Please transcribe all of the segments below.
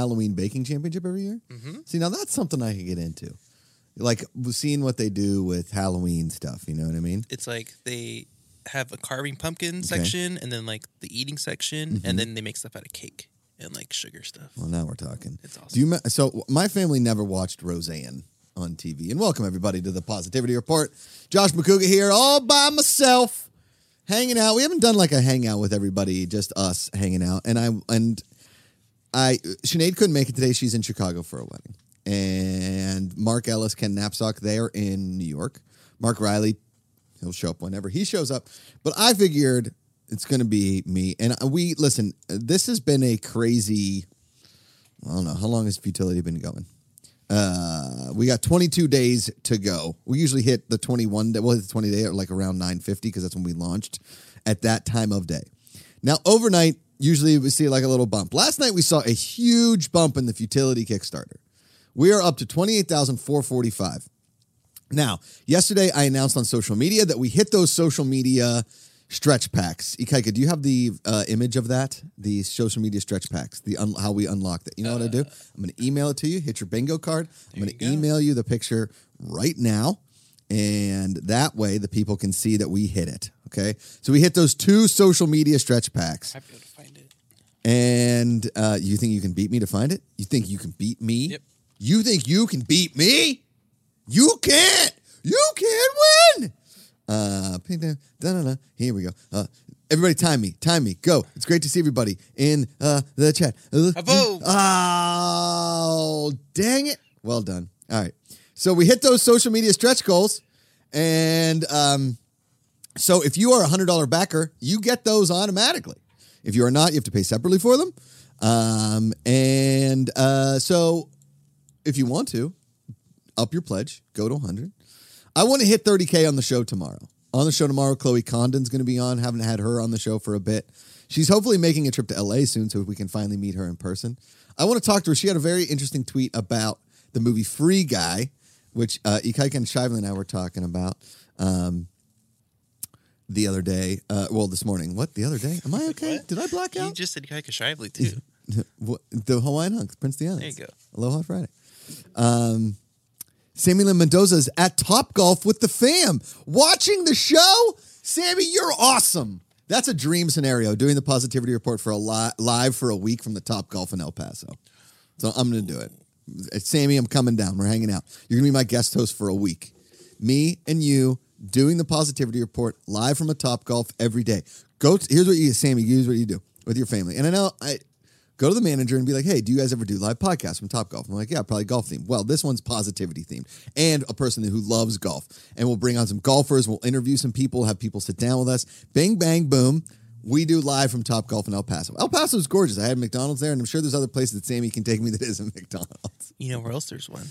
Halloween baking championship every year. See, now that's something I can get into, like seeing what they do with Halloween stuff. You know what I mean? It's like they have a carving pumpkin section and then like the eating section, Mm-hmm. and then they make stuff out of cake and like sugar stuff. Well, now we're talking. It's awesome. Do you? So my family never watched Roseanne on TV. And welcome everybody to the Positivity Report. Josh Macuga here, all by myself, hanging out. We haven't done like a hangout with everybody, just us hanging out. And I and I Sinead couldn't make it today. She's in Chicago for a wedding. And Mark Ellis, Ken Napzok, they're in New York. Mark Riley, he'll show up whenever he shows up. But I figured it's going to be me. And we listen. This has been a crazy. I don't know how long has futility been going. Uh, we got 22 days to go. We usually hit the 21 day, well, the 20 day, or like around 950 because that's when we launched at that time of day. Now, overnight, usually we see like a little bump. Last night we saw a huge bump in the futility Kickstarter. We are up to 28,445. Now, yesterday I announced on social media that we hit those social media stretch packs. Ikaika, do you have the uh, image of that? The social media stretch packs, the un- how we unlock that. You know what I do? I'm going to email it to you. Hit your bingo card. I'm going to email you the picture right now, and that way the people can see that we hit it. Okay, so we hit those two social media stretch packs. I'd be able to find it. And uh, you think you can beat me to find it? You think you can beat me? Yep. You think you can beat me? You can't. You can't win. Uh, ping, da-da-da. here we go. Uh, everybody, time me, time me. Go. It's great to see everybody in uh, the chat. Uh, Oh, dang it. Well done. All right. So we hit those social media stretch goals. And um, so if you are a $100 backer, you get those automatically. If you are not, you have to pay separately for them. Um, and uh, so if you want to, up your pledge, go to 100. I want to hit 30K on the show tomorrow. On the show tomorrow, Chloe Condon's going to be on. Haven't had her on the show for a bit. She's hopefully making a trip to LA soon so if we can finally meet her in person. I want to talk to her. She had a very interesting tweet about the movie Free Guy, which uh, Ikaika and Shively and I were talking about um, the other day. Uh, well, this morning. What? The other day? Am I okay? What? Did I black You out? just said Kaika Shively too. The Hawaiian Hunks, Prince the Islands. There you go. Aloha Friday. Um, Sammy Mendoza is at Top Golf with the fam, watching the show. Sammy, you're awesome. That's a dream scenario. Doing the positivity report for a li- live for a week from the Top Golf in El Paso. So I'm going to do it. Sammy, I'm coming down. We're hanging out. You're going to be my guest host for a week. Me and you doing the positivity report live from a Top Golf every day. Go. To, here's what you, Sammy. Here's what you do with your family. And I know I go to the manager and be like, "Hey, do you guys ever do live podcasts from Top Golf?" I'm like, "Yeah, probably golf themed." Well, this one's positivity themed, and a person who loves golf. And we'll bring on some golfers. We'll interview some people. Have people sit down with us. Bing, bang, boom. We do live from Top Golf in El Paso. El Paso is gorgeous. I had McDonald's there, and I'm sure there's other places that Sammy can take me that isn't McDonald's. You know where else there's one?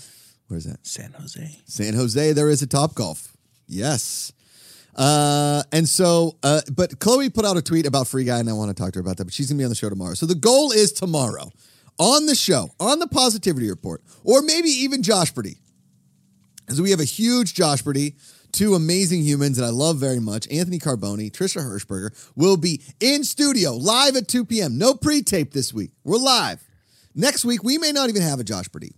Where's that? San Jose. San Jose, there is a Top Golf. Yes. Uh, and so, uh, but Chloe put out a tweet about Free Guy, and I want to talk to her about that. But she's gonna be on the show tomorrow. So the goal is tomorrow on the show, on the Positivity Report, or maybe even Josh Purdy, because we have a huge Josh Purdy, two amazing humans that I love very much. Anthony Carboni, Trisha Hershberger will be in studio live at 2 p.m. No pre-tape this week. We're live. Next week we may not even have a Josh Purdy.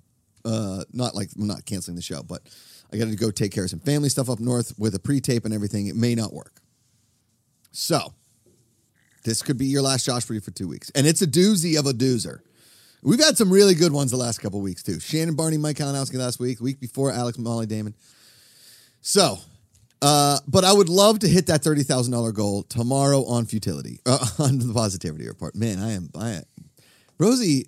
Uh, not like I'm not canceling the show, but I got to go take care of some family stuff up north with a pre-tape and everything. It may not work. So this could be your last Josh for you for two weeks, and it's a doozy of a doozer. We've had some really good ones the last couple weeks too. Shannon Barney, Mike Kalinowski last week. Week before, Alex Molly Damon. So, uh, but I would love to hit that thirty thousand dollar goal tomorrow on futility uh, on the positivity report. Man, I am. I am. Rosie,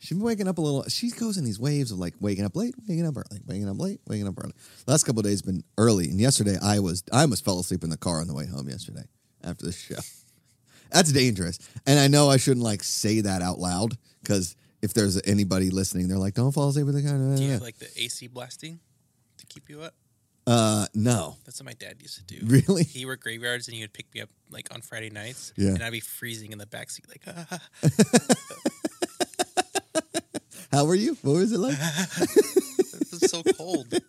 she's been waking up a little. She goes in these waves of like waking up late, waking up early, waking up late, waking up early. Last couple of days been early, and yesterday I was I almost fell asleep in the car on the way home yesterday after the show. That's dangerous, and I know I shouldn't like say that out loud because if there's anybody listening, they're like, "Don't fall asleep in the car." Do you have like the AC blasting to keep you up? Uh, no, That's what my dad used to do. Really? He worked graveyards and he would pick me up like on Friday nights. Yeah. And I'd be freezing in the backseat, like, ah. How were you? What was it like? this is so cold.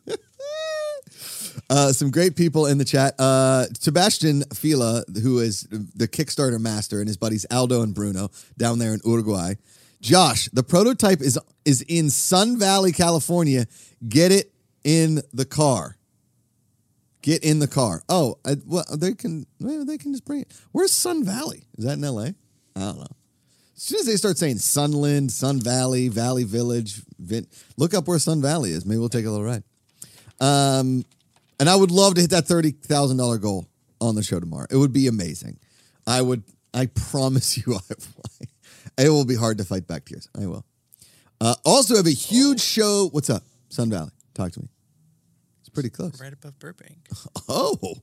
Uh, some great people in the chat. Uh, Sebastian Fila, who is the Kickstarter master, and his buddies Aldo and Bruno down there in Uruguay. Josh, the prototype is is in Sun Valley, California. Get it in the car. Get in the car. Oh, I, well, they can. Well, they can just bring it. Where's Sun Valley? Is that in L.A.? I don't know. As soon as they start saying Sunland, Sun Valley, Valley Village, Vin, look up where Sun Valley is. Maybe we'll take a little ride. Um, and I would love to hit that thirty thousand dollar goal on the show tomorrow. It would be amazing. I would. I promise you, I will. It will be hard to fight back tears. I will. Uh, also, have a huge show. What's up, Sun Valley? Talk to me. It's pretty close. Right above Burbank. Oh,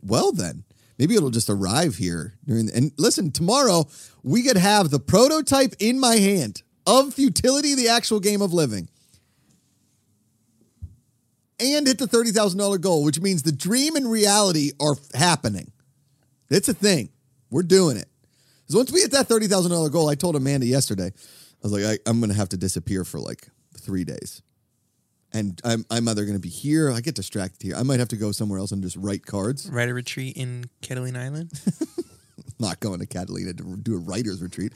well then. Maybe it'll just arrive here during the, and listen, tomorrow we could have the prototype in my hand of Futility, the actual game of living. And hit the $30,000 goal, which means the dream and reality are happening. It's a thing. We're doing it. Because once we hit that $30,000 goal, I told Amanda yesterday, I was like, I, I'm going to have to disappear for like three days and I'm, I'm either going to be here. I get distracted here. I might have to go somewhere else and just write cards. Write a retreat in Catalina Island. Not going to Catalina to do a writer's retreat.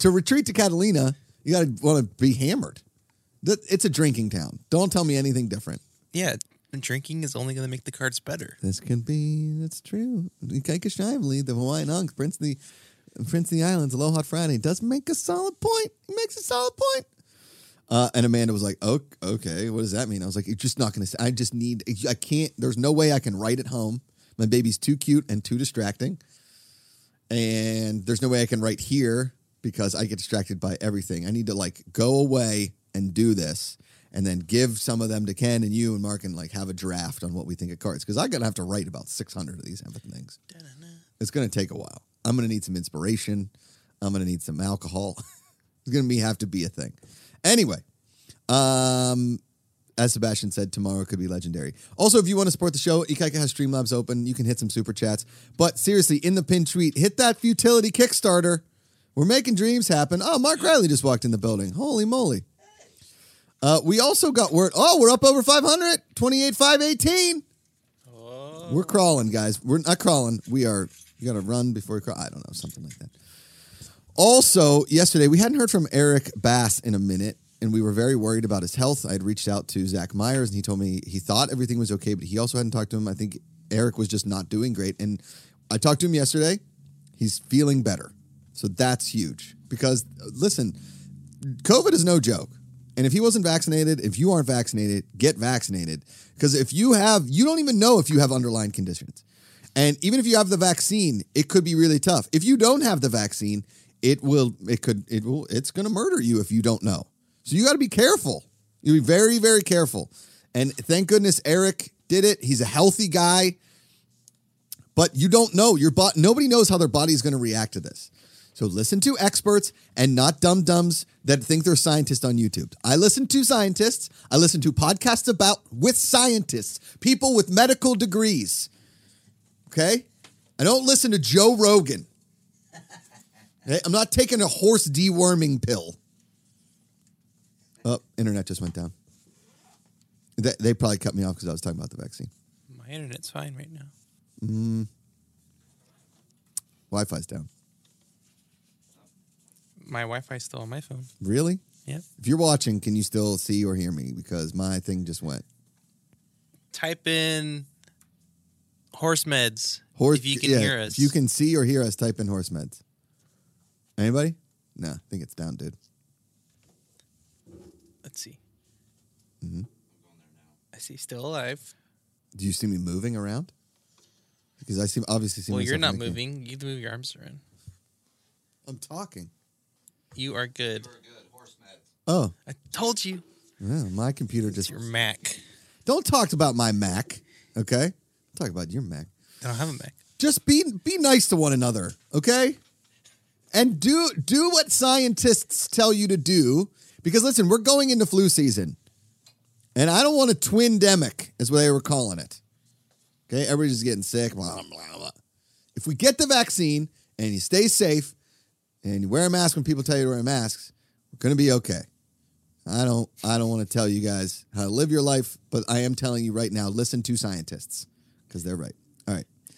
To retreat to Catalina, you got to want to be hammered. It's a drinking town. Don't tell me anything different. yeah, drinking is only going to make the cards better. This can be. That's true. Kaika Shively, the Hawaiian Hunk, Prince of the Prince of the Islands, Aloha Friday, does make a solid point. He makes a solid point. Uh, and Amanda was like, oh, okay, what does that mean? I was like, you're just not going to, say, I just need, I can't, there's no way I can write at home. My baby's too cute and too distracting. And there's no way I can write here because I get distracted by everything. I need to like go away and do this and then give some of them to Ken and you and Mark and like have a draft on what we think of cards. Because I'm going to have to write about 600 of these things. It's going to take a while. I'm going to need some inspiration. I'm going to need some alcohol. it's going to be have to be a thing. Anyway, um, as Sebastian said, tomorrow could be legendary. Also, if you want to support the show, Ikaika has Streamlabs open. You can hit some super chats. But seriously, in the pin tweet, hit that futility Kickstarter. We're making dreams happen. Oh, Mark Riley just walked in the building. Holy moly. Uh, we also got word. Oh, we're up over 500. 28, 518. We're crawling, guys. We're not crawling. We are. You got to run before you crawl. I don't know, something like that. Also, yesterday we hadn't heard from Eric Bass in a minute, and we were very worried about his health. I had reached out to Zach Myers, and he told me he thought everything was okay, but he also hadn't talked to him. I think Eric was just not doing great, and I talked to him yesterday. He's feeling better, so that's huge. Because listen, COVID is no joke. And if he wasn't vaccinated, if you aren't vaccinated, get vaccinated. Because if you have, you don't even know if you have underlying conditions. And even if you have the vaccine, it could be really tough. If you don't have the vaccine, it will, it could, it will, it's going to murder you if you don't know. So you got to be careful. You be very, very careful. And thank goodness Eric did it. He's a healthy guy, but you don't know your body. Nobody knows how their body is going to react to this. So listen to experts and not dum dums that think they're scientists on YouTube. I listen to scientists. I listen to podcasts about with scientists, people with medical degrees. Okay? I don't listen to Joe Rogan. I'm not taking a horse deworming pill. Oh, internet just went down. They, they probably cut me off because I was talking about the vaccine. My internet's fine right now. Mm. Wi Fi's down. My Wi-Fi's still on my phone. Really? Yep. If you're watching, can you still see or hear me? Because my thing just went. Type in horse meds. Horse, if you can yeah, hear us. If you can see or hear us, type in horse meds. Anybody? No, I think it's down, dude. Let's see. Mm-hmm. I see still alive. Do you see me moving around? Because I see obviously see. well, you're not in the camera. moving. You move your arms around. I'm talking. You are good. Oh, I told you. yeah, my computer It's just. your Mac. Don't talk about my Mac, okay? Talk about your Mac. I don't have a Mac. Just be be nice to one another, okay? And do do what scientists tell you to do. Because listen, we're going into flu season. And I don't want a twin-demic, is what they were calling it. Okay, everybody's getting sick. Blah, blah, blah. If we get the vaccine and you stay safe and you wear a mask when people tell you to wear masks, we're gonna be okay. I don't I don't want to tell you guys how to live your life, but I am telling you right now, listen to scientists. Because they're right.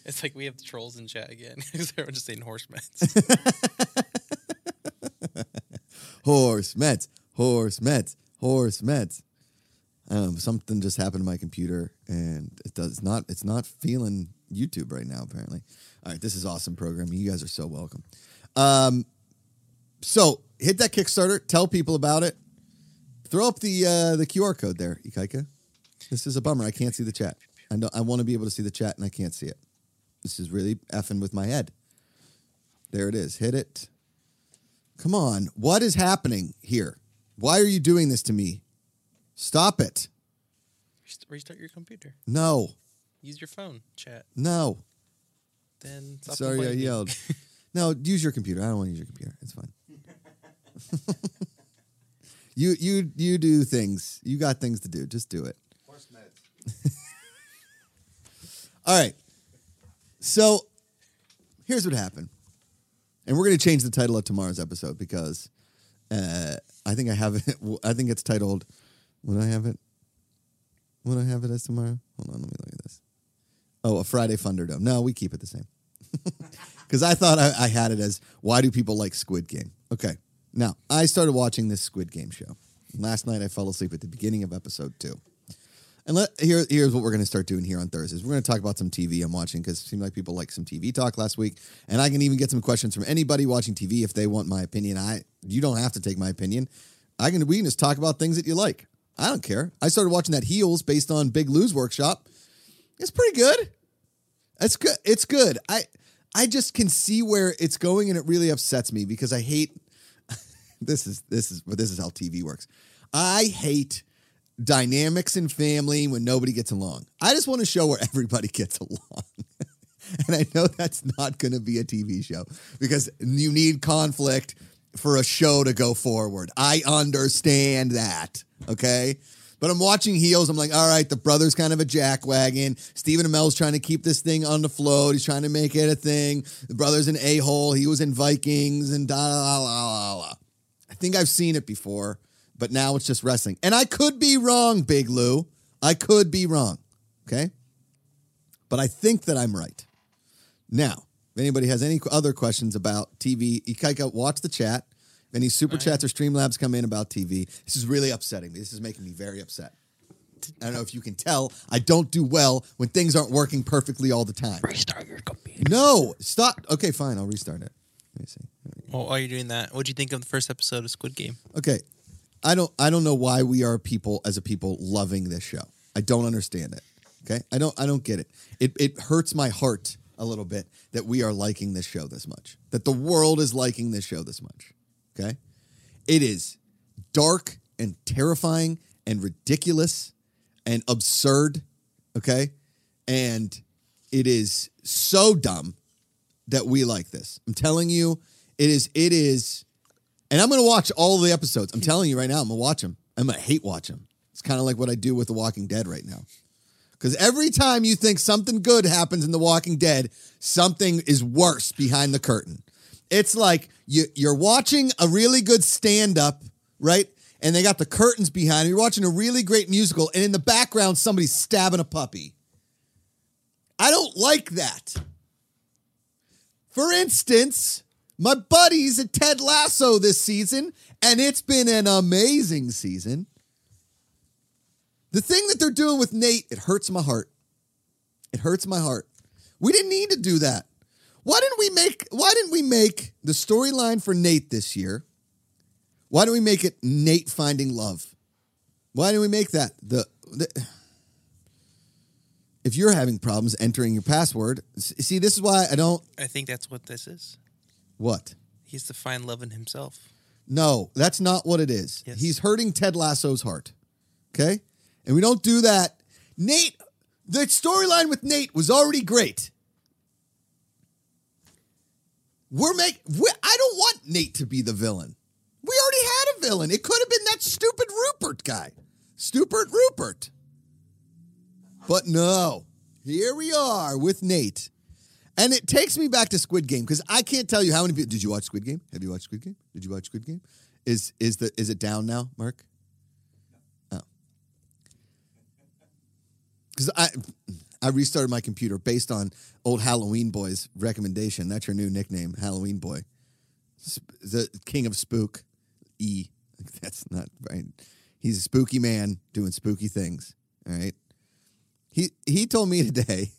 It's like we have the trolls in chat again they're just saying horse meds. horse meds, horse meds, horse meds. Um, something just happened to my computer, and it does not. It's not feeling YouTube right now. Apparently. All right, this is awesome programming. You guys are so welcome. Um, so hit that Kickstarter. Tell people about it. Throw up the uh, the QR code there, Ikaika. This is a bummer. I can't see the chat. I know I want to be able to see the chat, and I can't see it. This is really effing with my head. There it is. Hit it. Come on. What is happening here? Why are you doing this to me? Stop it. Restart your computer. No. Use your phone. Chat. No. Then stop Sorry I yelled. no, use your computer. I don't want to use your computer. It's fine. you you you do things. You got things to do. Just do it. Horse meds. All right. So here's what happened. And we're going to change the title of tomorrow's episode because uh, I think I have it. I think it's titled, Would I have it? Would I have it as tomorrow? Hold on, let me look at this. Oh, a Friday Thunderdome. No, we keep it the same. Because I thought I, I had it as, Why do people like Squid Game? Okay. Now, I started watching this Squid Game show. Last night I fell asleep at the beginning of episode two. And let, here, here's what we're going to start doing here on Thursdays. We're going to talk about some TV I'm watching because it seemed like people like some TV talk last week, and I can even get some questions from anybody watching TV if they want my opinion. I you don't have to take my opinion. I can we can just talk about things that you like. I don't care. I started watching that Heels based on Big Lou's workshop. It's pretty good. It's good. It's good. I I just can see where it's going, and it really upsets me because I hate this is this is but this is how TV works. I hate dynamics in family when nobody gets along. I just want to show where everybody gets along. and I know that's not going to be a TV show because you need conflict for a show to go forward. I understand that. Okay. But I'm watching Heels. I'm like, all right, the brother's kind of a jackwagon. Stephen Amell's trying to keep this thing on the float. He's trying to make it a thing. The brother's an a hole. He was in Vikings and da la la la la. I think I've seen it before, but now it's just wrestling. And I could be wrong, Big Lou. I could be wrong. Okay. But I think that I'm right. Now, if anybody has any other questions about TV, Ikaika, watch the chat. If any super chats or Streamlabs come in about TV, this is really upsetting me. This is making me very upset. I don't know if you can tell. I don't do well when things aren't working perfectly all the time. Restart your computer. No, stop. Okay, fine. I'll restart it. Let me see. Well, while you're doing that, what'd you think of the first episode of Squid Game? Okay. I don't I don't know why we are people as a people loving this show. I don't understand it. Okay? I don't I don't get it. It it hurts my heart a little bit that we are liking this show this much. That the world is liking this show this much. Okay? It is dark and terrifying and ridiculous and absurd, okay? And it is so dumb that we like this. I'm telling you, it is it is and I'm going to watch all the episodes. I'm telling you right now, I'm going to watch them. I'm going to hate watch them. It's kind of like what I do with The Walking Dead right now. Because every time you think something good happens in The Walking Dead, something is worse behind the curtain. It's like you, you're watching a really good stand up, right? And they got the curtains behind. You're watching a really great musical, and in the background, somebody's stabbing a puppy. I don't like that. For instance, my buddies at Ted Lasso this season, and it's been an amazing season. The thing that they're doing with Nate, it hurts my heart. It hurts my heart. We didn't need to do that. Why didn't we make why didn't we make the storyline for Nate this year? Why don't we make it Nate finding love? Why didn't we make that the, the if you're having problems entering your password, see this is why I don't I think that's what this is. What? He's to find love in himself. No, that's not what it is. Yes. He's hurting Ted Lasso's heart. Okay? And we don't do that. Nate, the storyline with Nate was already great. We're make we, I don't want Nate to be the villain. We already had a villain. It could have been that stupid Rupert guy. Stupid Rupert. But no. Here we are with Nate. And it takes me back to Squid Game because I can't tell you how many people. Did you watch Squid Game? Have you watched Squid Game? Did you watch Squid Game? Is is the is it down now, Mark? Oh, because I I restarted my computer based on old Halloween Boy's recommendation. That's your new nickname, Halloween Boy, the king of spook, E. That's not right. He's a spooky man doing spooky things. All right. He he told me today.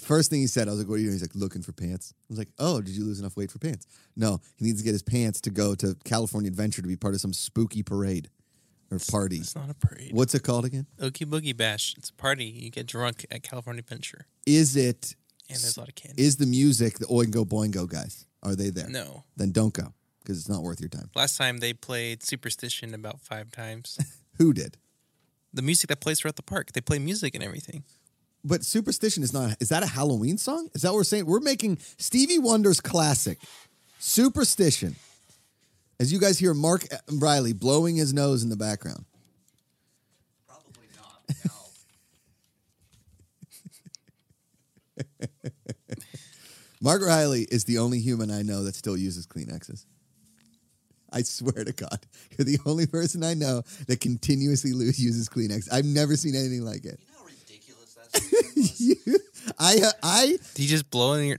First thing he said, I was like, "What are you doing?" He's like, "Looking for pants." I was like, "Oh, did you lose enough weight for pants?" No, he needs to get his pants to go to California Adventure to be part of some spooky parade or party. It's not a parade. What's it called again? Oogie Boogie Bash. It's a party. You get drunk at California Adventure, Is it? and there's a lot of candy. Is the music the Oingo Boingo guys? Are they there? no. Then don't go because it's not worth your time. Last time they played Superstition about five times. Who did? the music that plays throughout the park. They play music and everything. But Superstition is not. Is that a Halloween song? Is that what we're saying? We're making Stevie Wonder's classic, Superstition. As you guys hear Mark Riley blowing his nose in the background. Probably not. No. Mark Riley is the only human I know that still uses Kleenexes. I swear to God, you're the only person I know that continuously uses Kleenex. I've never seen anything like it. You know how ridiculous that statement was? You- I uh, I Do you just blow in your?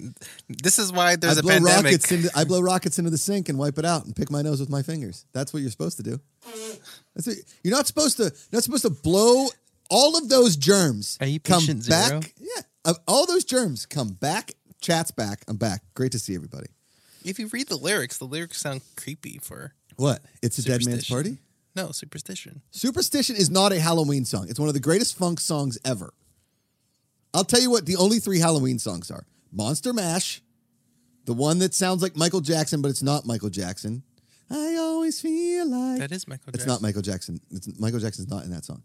This is why there's I a blow pandemic. rockets into I blow rockets into the sink and wipe it out and pick my nose with my fingers. That's what you're supposed to do. That's what, you're not supposed to. You're not supposed to blow all of those germs. Are you come patient back? zero? Yeah, Uh, all those germs come back. Chat's back. I'm back. Great to see everybody. if you read the lyrics, the lyrics sound creepy for What? It's a dead man's party. no superstition. Superstition is not a Halloween song. It's one of the greatest funk songs ever. I'll tell you what the only three Halloween songs are Monster Mash, the one that sounds like Michael Jackson, but it's not Michael Jackson. I always feel like. That is Michael. Jackson. It's not Michael Jackson. It's, Michael Jackson's not in that song.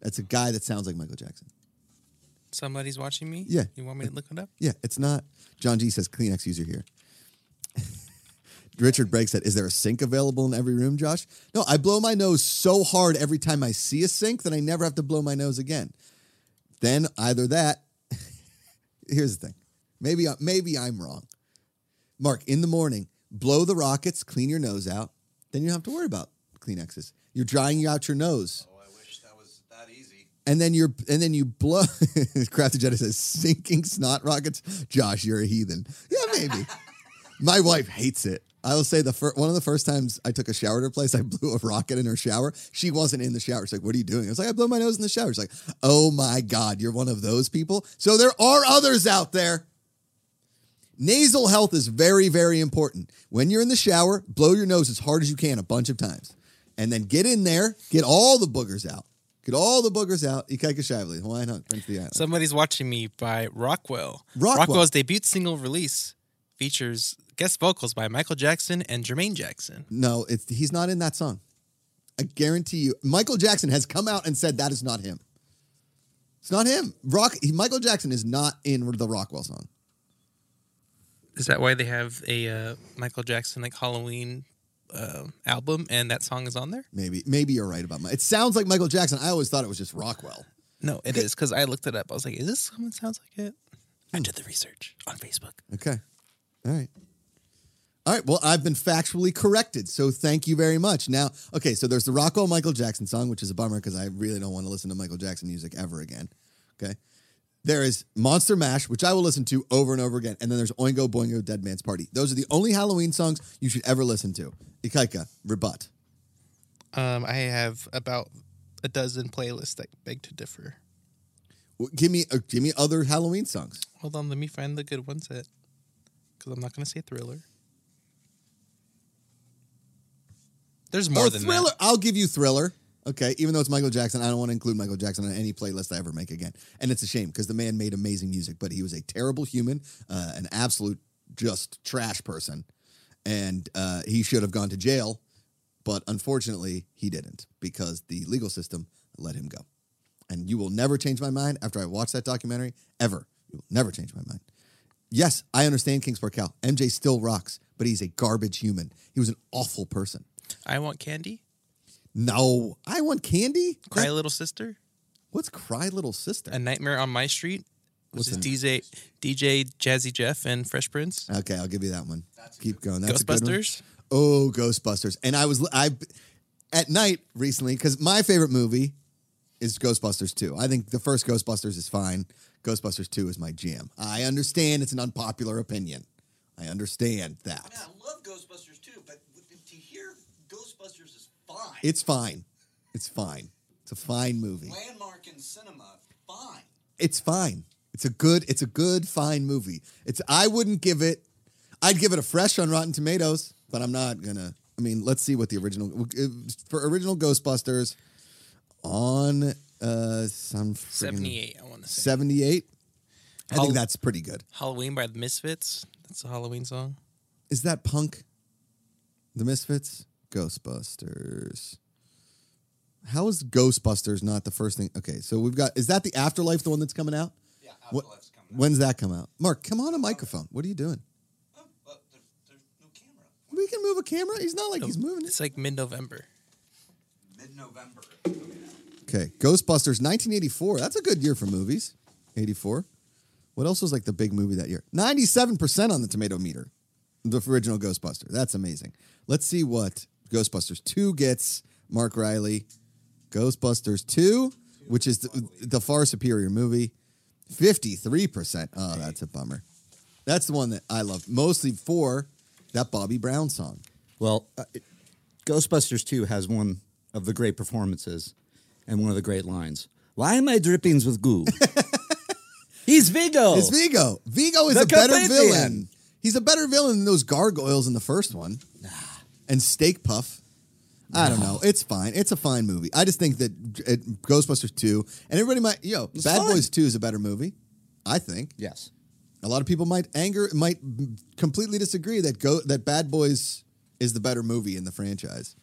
That's a guy that sounds like Michael Jackson. Somebody's watching me. Yeah. You want me to look it up? Yeah, it's not. John G says Kleenex user here. Richard Bragg said, Is there a sink available in every room, Josh? No, I blow my nose so hard every time I see a sink that I never have to blow my nose again. Then either that, here's the thing. Maybe, I- maybe I'm wrong. Mark, in the morning, blow the rockets, clean your nose out. Then you don't have to worry about Kleenexes. You're drying out your nose Oh, I wish that was that easy. and then you're and then you blow. Crafty Jedi says sinking snot rockets. Josh, you're a heathen. Yeah, maybe. My wife hates it. I will say the fir- one of the first times I took a shower at her place, I blew a rocket in her shower. She wasn't in the shower. She's like, "What are you doing?" I was like, "I blow my nose in the shower." She's like, "Oh my god, you're one of those people." So there are others out there. Nasal health is very, very important. When you're in the shower, blow your nose as hard as you can a bunch of times. And then get in there, get all the boogers out. Get all the boogers out. Ikaika Shively, Hawaiian Hunt, Prince the Island. Somebody's watching me by Rockwell. Rockwell. Rockwell's debut single release features guest vocals by Michael Jackson and Jermaine Jackson. no, it's, he's not in that song. I guarantee you. Michael Jackson has come out and said that is not him. It's not him. Rock. he- Michael Jackson is not in the Rockwell song. Is that why they have a uh, Michael Jackson like Halloween uh, album and that song is on there? Maybe, maybe you're right about my. It sounds like Michael Jackson. I always thought it was just Rockwell. No, it is because I looked it up. I was like, "Is this someone sounds like it?" I did the research on Facebook. Okay. All right. All right. Well, I've been factually corrected. So thank you very much. Now, okay, so there's the Rockwell Michael Jackson song, which is a bummer because I really don't want to listen to Michael Jackson music ever again. Okay. There is Monster Mash, which I will listen to over and over again. And then there's Oingo Boingo Dead Man's Party. Those are the only Halloween songs you should ever listen to. Ikaika, rebut. Um, I have about a dozen playlists that beg to differ. W- Give me, uh, give me other Halloween songs. Hold on, let me find the good ones that because I'm not going to say Thriller. There's more oh, than Thriller. that. I'll give you Thriller. Okay, even though it's Michael Jackson, I don't want to include Michael Jackson on any playlist I ever make again. And it's a shame because the man made amazing music, but he was a terrible human, uh, an absolute just trash person, and uh, he should have gone to jail. But unfortunately, he didn't because the legal system let him go. And you will never change my mind after I watch that documentary ever. You will never change my mind. Yes, I understand Kingsport Cal. MJ still rocks, but he's a garbage human. He was an awful person. I want candy. No, I want candy. Cry That- Little Sister. what's Cry Little Sister? A Nightmare on My Street. What's Which is DJ DJ Jazzy Jeff and Fresh Prince. okay, I'll give you that one. Keep going. That's a good one. Ghostbusters. Oh, Ghostbusters. And I was I at night recently because my favorite movie is Ghostbusters 2. I think the first Ghostbusters is fine. Ghostbusters 2 is my jam. I understand it's an unpopular opinion. I understand that. I I love Ghostbusters too, but to Ghostbusters is fine. It's fine. It's fine. It's a fine movie. landmark in cinema. Fine. It's fine. It's a good. It's a good fine movie. It's. I wouldn't give it. I'd give it a fresh on Rotten Tomatoes, but I'm not gonna. I mean, let's see what the original for original Ghostbusters on uh some 78, I want to say. 78. I Hall- think that's pretty good. Halloween by the Misfits. That's a Halloween song. Is that punk? The Misfits? Ghostbusters. How is Ghostbusters not the first thing? Okay, so we've got. Is that the Afterlife, the one that's coming out? Yeah, What- Afterlife's coming. out. When's that come out? Mark, come on a microphone. What are you doing? Oh, but there, there's no camera. We can move a camera. He's not like he's oh, moving it. It's like mid November. Mid-November. Okay, Ghostbusters 1984. That's a good year for movies. 84. What else was like the big movie that year? 97% on the tomato meter. The original Ghostbuster. That's amazing. Let's see what Ghostbusters 2 gets. Mark Riley. Ghostbusters 2, which is the, the far superior movie. 53%. Oh, that's a bummer. That's the one that I love mostly for that Bobby Brown song. Well, uh, it- Ghostbusters 2 has one of the great performances and one of the great lines. Why am I drippings with goo? He's Vigo. It's Vigo. Vigo is The a better Carpathian. villain. He's a better villain than those gargoyles in the first one. And Stay Puft. I don't know. It's fine. It's a fine movie. I just think that it, Ghostbusters 2, and everybody might, yo, It's Bad fun. Boys 2 is a better movie. I think. Yes. A lot of people might anger, might completely disagree that go, that Bad Boys is the better movie in the franchise.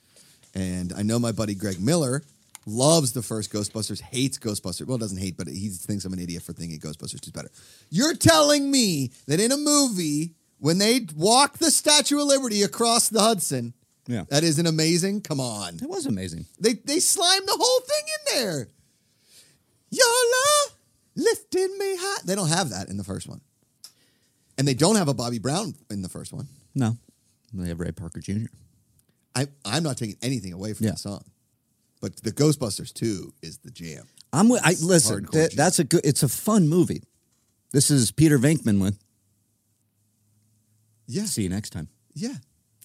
And I know my buddy Greg Miller loves the first Ghostbusters, hates Ghostbusters. Well, doesn't hate, but he thinks I'm an idiot for thinking Ghostbusters is better. You're telling me that in a movie, when they walk the Statue of Liberty across the Hudson, Yeah. that isn't amazing? Come on. It was amazing. They they slimed the whole thing in there. Love lifted me high. They don't have that in the first one. And they don't have a Bobby Brown in the first one. No. They have Ray Parker Jr. I, I'm not taking anything away from Yeah. the song. But the Ghostbusters 2 is the jam. I'm with, I listen. That- that's a good. It's a fun movie. This is Peter Venkman with. Yeah. See you next time. Yeah.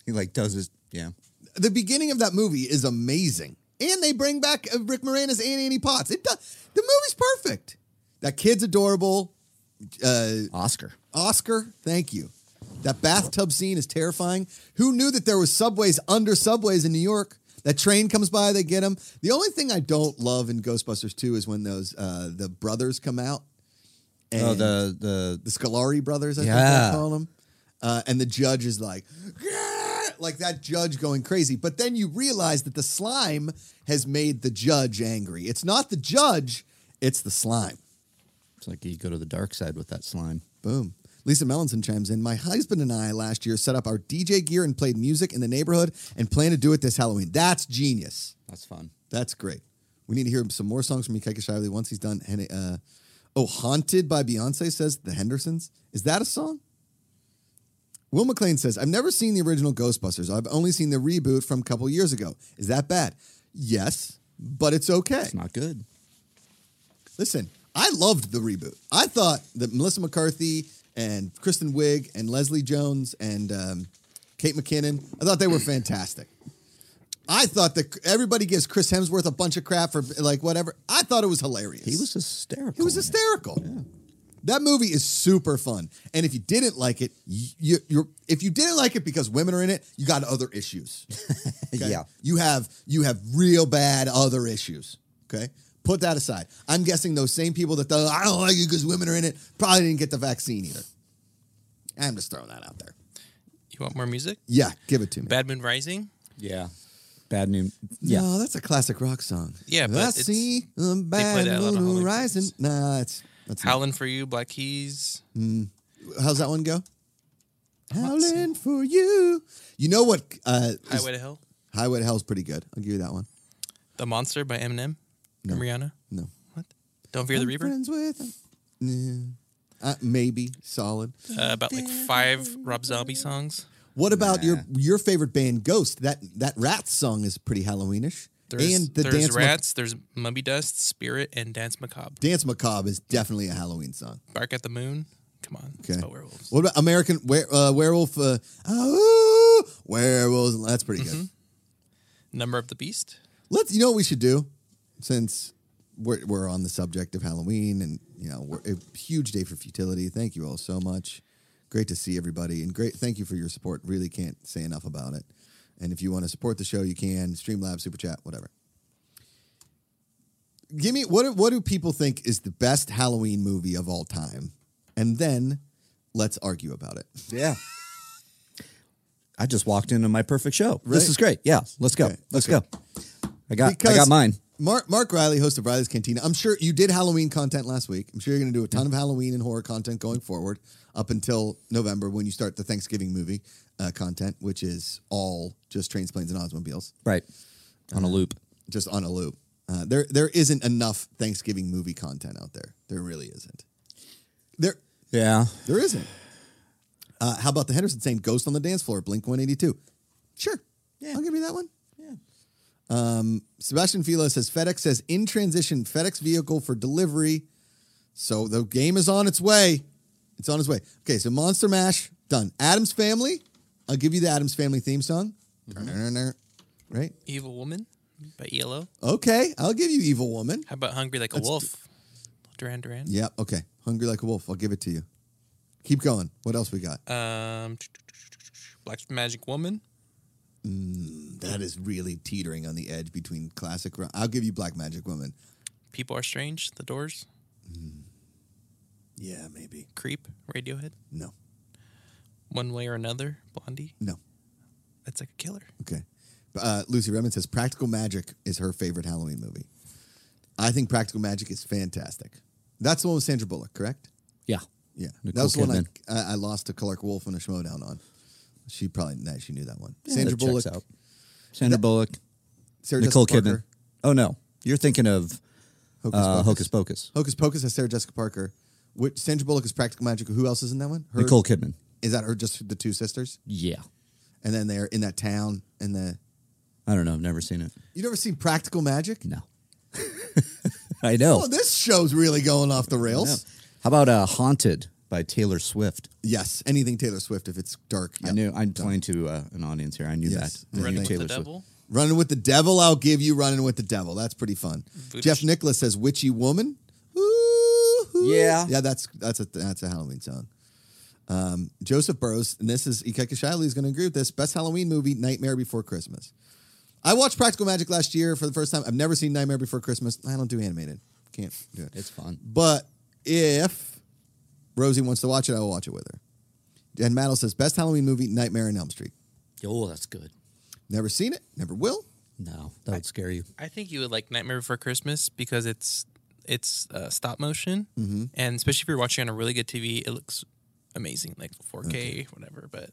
He like does his yeah. The beginning of that movie is amazing. And they bring back uh, Rick Moranis and Annie Potts. It does, the movie's perfect. That kid's adorable. Uh, Oscar. Oscar, thank you. That bathtub scene is terrifying. Who knew that there was subways under subways in New York? That train comes by, they get him. The only thing I don't love in Ghostbusters 2 is when those uh, the brothers come out. And oh, the the the Scolari brothers, I Yeah. think they call them. Uh, and the judge is like, "Yeah!" like that judge going crazy. But then you realize that the slime has made the judge angry. It's not the judge, it's the slime. it's like you go to the dark side with that slime. Boom. Lisa Mellinson chimes in. My husband and I last year set up our DJ gear and played music in the neighborhood and plan to do it this Halloween. That's genius. That's fun. That's great. We need to hear some more songs from Ikaika Shively once he's done. And, uh, oh, Haunted by Beyonce says the Hendersons. Is that a song? Will McLean says, I've never seen the original Ghostbusters. I've only seen the reboot from a couple years ago. Is that bad? Yes, but it's okay. It's not good. Listen, I loved the reboot. I thought that Melissa McCarthy and Kristen Wiig and Leslie Jones and um, Kate McKinnon, I thought they were fantastic. I thought that everybody gives Chris Hemsworth a bunch of crap for like whatever. I thought it was hilarious. He was hysterical. He was hysterical. it. Hysterical. That movie is super fun, and if you didn't like it, you, you're if you didn't like it because women are in it, you got other issues. Okay? Yeah. you have you have real bad other issues. Okay, put that aside. I'm guessing those same people that thought I don't like it because women are in it probably didn't get the vaccine either. I'm just throwing that out there. You want more music? Yeah, give it to me. Bad Moon Rising. Yeah. Bad news. Yeah. No, that's a classic rock song. Yeah, but I it's- see a bad that a lot on moon rising. parties. Nah, it's that's Howlin' for You, Black Keys. How's that one go? Howling for you. You know what? Uh, is- Highway to Hell. Highway to Hell's pretty good. I'll give you that one. The Monster by Eminem. No. Rihanna. No. What? Don't Fear the I'm Reaper. Friends with. Yeah. Uh, maybe solid. Uh, about like five Rob Zombie songs. What about your your favorite band, Ghost? That that Rats song is pretty Halloweenish. There's, and the there's Dance Rats, there's Mummy Dust, Spirit, and Dance Macabre. Dance Macabre is definitely a Halloween song. Bark at the Moon. Come on. It's Okay. about werewolves. What about American were, uh, Werewolf? Uh, oh, werewolves. That's pretty good. Number of the Beast. Let's. You know what we should do, since we're we're on the subject of Halloween, and you know we're a huge day for futility. Thank you all so much. Great to see everybody, and great. Thank you for your support. Really can't say enough about it. And if you want to support the show, you can Streamlabs, Super Chat, whatever. Give me what? do- What do people think is the best Halloween movie of all time? And then let's argue about it. Yeah. I just walked into my perfect show. Right. This is great. Yeah, let's go. Okay, Let's okay. go. I got I got mine. Mark Mark Riley, host of Riley's Cantina. I'm sure you did Halloween content last week. I'm sure you're going to do a ton of Halloween and horror content going forward up until November when you start the Thanksgiving movie uh, content, which is all just trains, planes, and automobiles, Right. On a loop. just on a loop. Uh, there there isn't enough Thanksgiving movie content out there. There really isn't. There Yeah. there isn't. Uh, how about the Henderson saying "Ghost on the Dance Floor"? Blink 182. Sure, Yeah. I'll give you that one. Yeah. Um, Sebastian Filo says FedEx says in transition FedEx vehicle for delivery. So the game is on its way. It's on its way. Okay, so Monster Mash done. Addams Family. I'll give you the Addams Family theme song. Mm-hmm. Right? Evil Woman by ELO. Okay, I'll give you Evil Woman. How about Hungry Like a Let's Wolf? Duran Duran. Yeah, Okay. Hungry like a wolf. I'll give it to you. Keep going. What else we got? Um, Black Magic Woman. Mm, that is really teetering on the edge between classic. rock- I'll give you Black Magic Woman. People Are Strange. The Doors. Mm. Yeah, maybe. Creep. Radiohead. No. One Way or Another. Blondie. No. That's like a killer. Okay. Uh, Lucy Redmond says Practical Magic is her favorite Halloween movie. I think Practical Magic is fantastic. That's the one with Sandra Bullock, correct? Yeah. Yeah. Nicole that was the one I, I, I lost to Clarke Wolfe in a Schmoedown on. She probably, nah, she knew that one. Yeah, Sandra that Bullock, out. Sandra Bullock. Sarah Nicole Jessica Kidman. Parker, Oh no. You're thinking of Hocus uh, Pocus. Hocus Pocus. Hocus Pocus has Sarah Jessica Parker. Which, Sandra Bullock is Practical Magic. Who else is in that one? Her, Nicole Kidman. Is that her, just the two sisters? Yeah. And then they're in that town and the. I don't know. I've never seen it. You never seen Practical Magic? No. I know. Oh, this show's really going off the rails. How about uh, Haunted by Taylor Swift? Yes, anything Taylor Swift if it's dark. I yep. knew I'm playing to uh, an audience here. I knew Yes. that. I knew Running with Taylor the Swift. Devil. Running with the Devil, I'll give you Running with the Devil. That's pretty fun. Voodoo Jeff Nicholas says Witchy Woman. Ooh, Yeah. Yeah, that's that's a that's a Halloween song. Um, Joseph Burrows, and this is Ika Shiley is going to agree with this. Best Halloween movie, Nightmare Before Christmas. I watched Practical Magic last year for the first time. I've never seen Nightmare Before Christmas. I don't do animated. Can't do it. It's fun. But if Rosie wants to watch it, I will watch it with her. And Maddle says, best Halloween movie, Nightmare on Elm Street. Oh, that's good. Never seen it, never will. No, that would scare you. I think you would like Nightmare Before Christmas because it's it's uh, stop motion, Mm-hmm. and especially if you're watching on a really good TV, it looks amazing, like 4K, whatever. But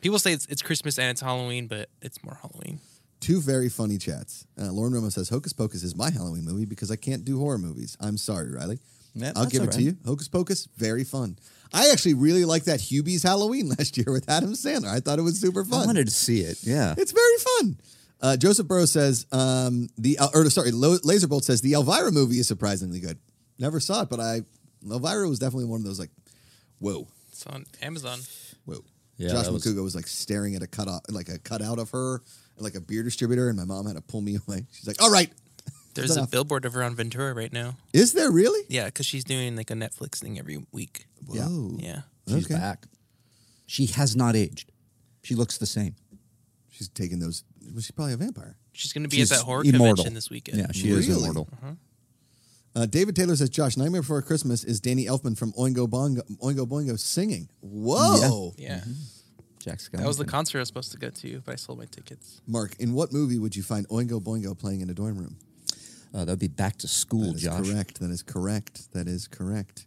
people say it's it's Christmas and it's Halloween, but it's more Halloween. Two very funny chats. Uh, Lauren Romo says, Hocus Pocus is my Halloween movie because I can't do horror movies. I'm sorry, Riley. Yeah, I'll give it all to you. Hocus Pocus, very fun. I actually really liked that Hubie's Halloween last year with Adam Sandler. I thought it was super fun. I wanted to see it. Yeah. It's very fun. Uh, Joseph Burrow says um, the uh, or sorry, Lo- Laserbolt says the Elvira movie is surprisingly good. Never saw it, but I Elvira was definitely one of those like, whoa, It's on Amazon. whoa. Yeah, Josh that was- Macuga was like staring at a cut out, like a cutout of her, like a beer distributor, and my mom had to pull me away. She's like, "All right, There's a enough. billboard of her on Ventura right now. is there really? Yeah, because she's doing like a Netflix thing every week. Whoa. Yeah. She's Okay. back. She has not aged. She looks the same. She's taking those. Well, she's probably a vampire. She's going to be She's at that horror immortal. convention this weekend. Yeah, she is Really? immortal. Uh-huh. Uh, David Taylor says, "Josh, Nightmare Before Christmas is Danny Elfman from Oingo Bongo, Oingo Boingo singing." Whoa, Yeah. Jack Skellington. That was the concert I was supposed to go to, but I sold my tickets. Mark, in what movie would you find Oingo Boingo playing in a dorm room? Uh, that'd be back to school, That is Josh. correct. That is correct. That is correct.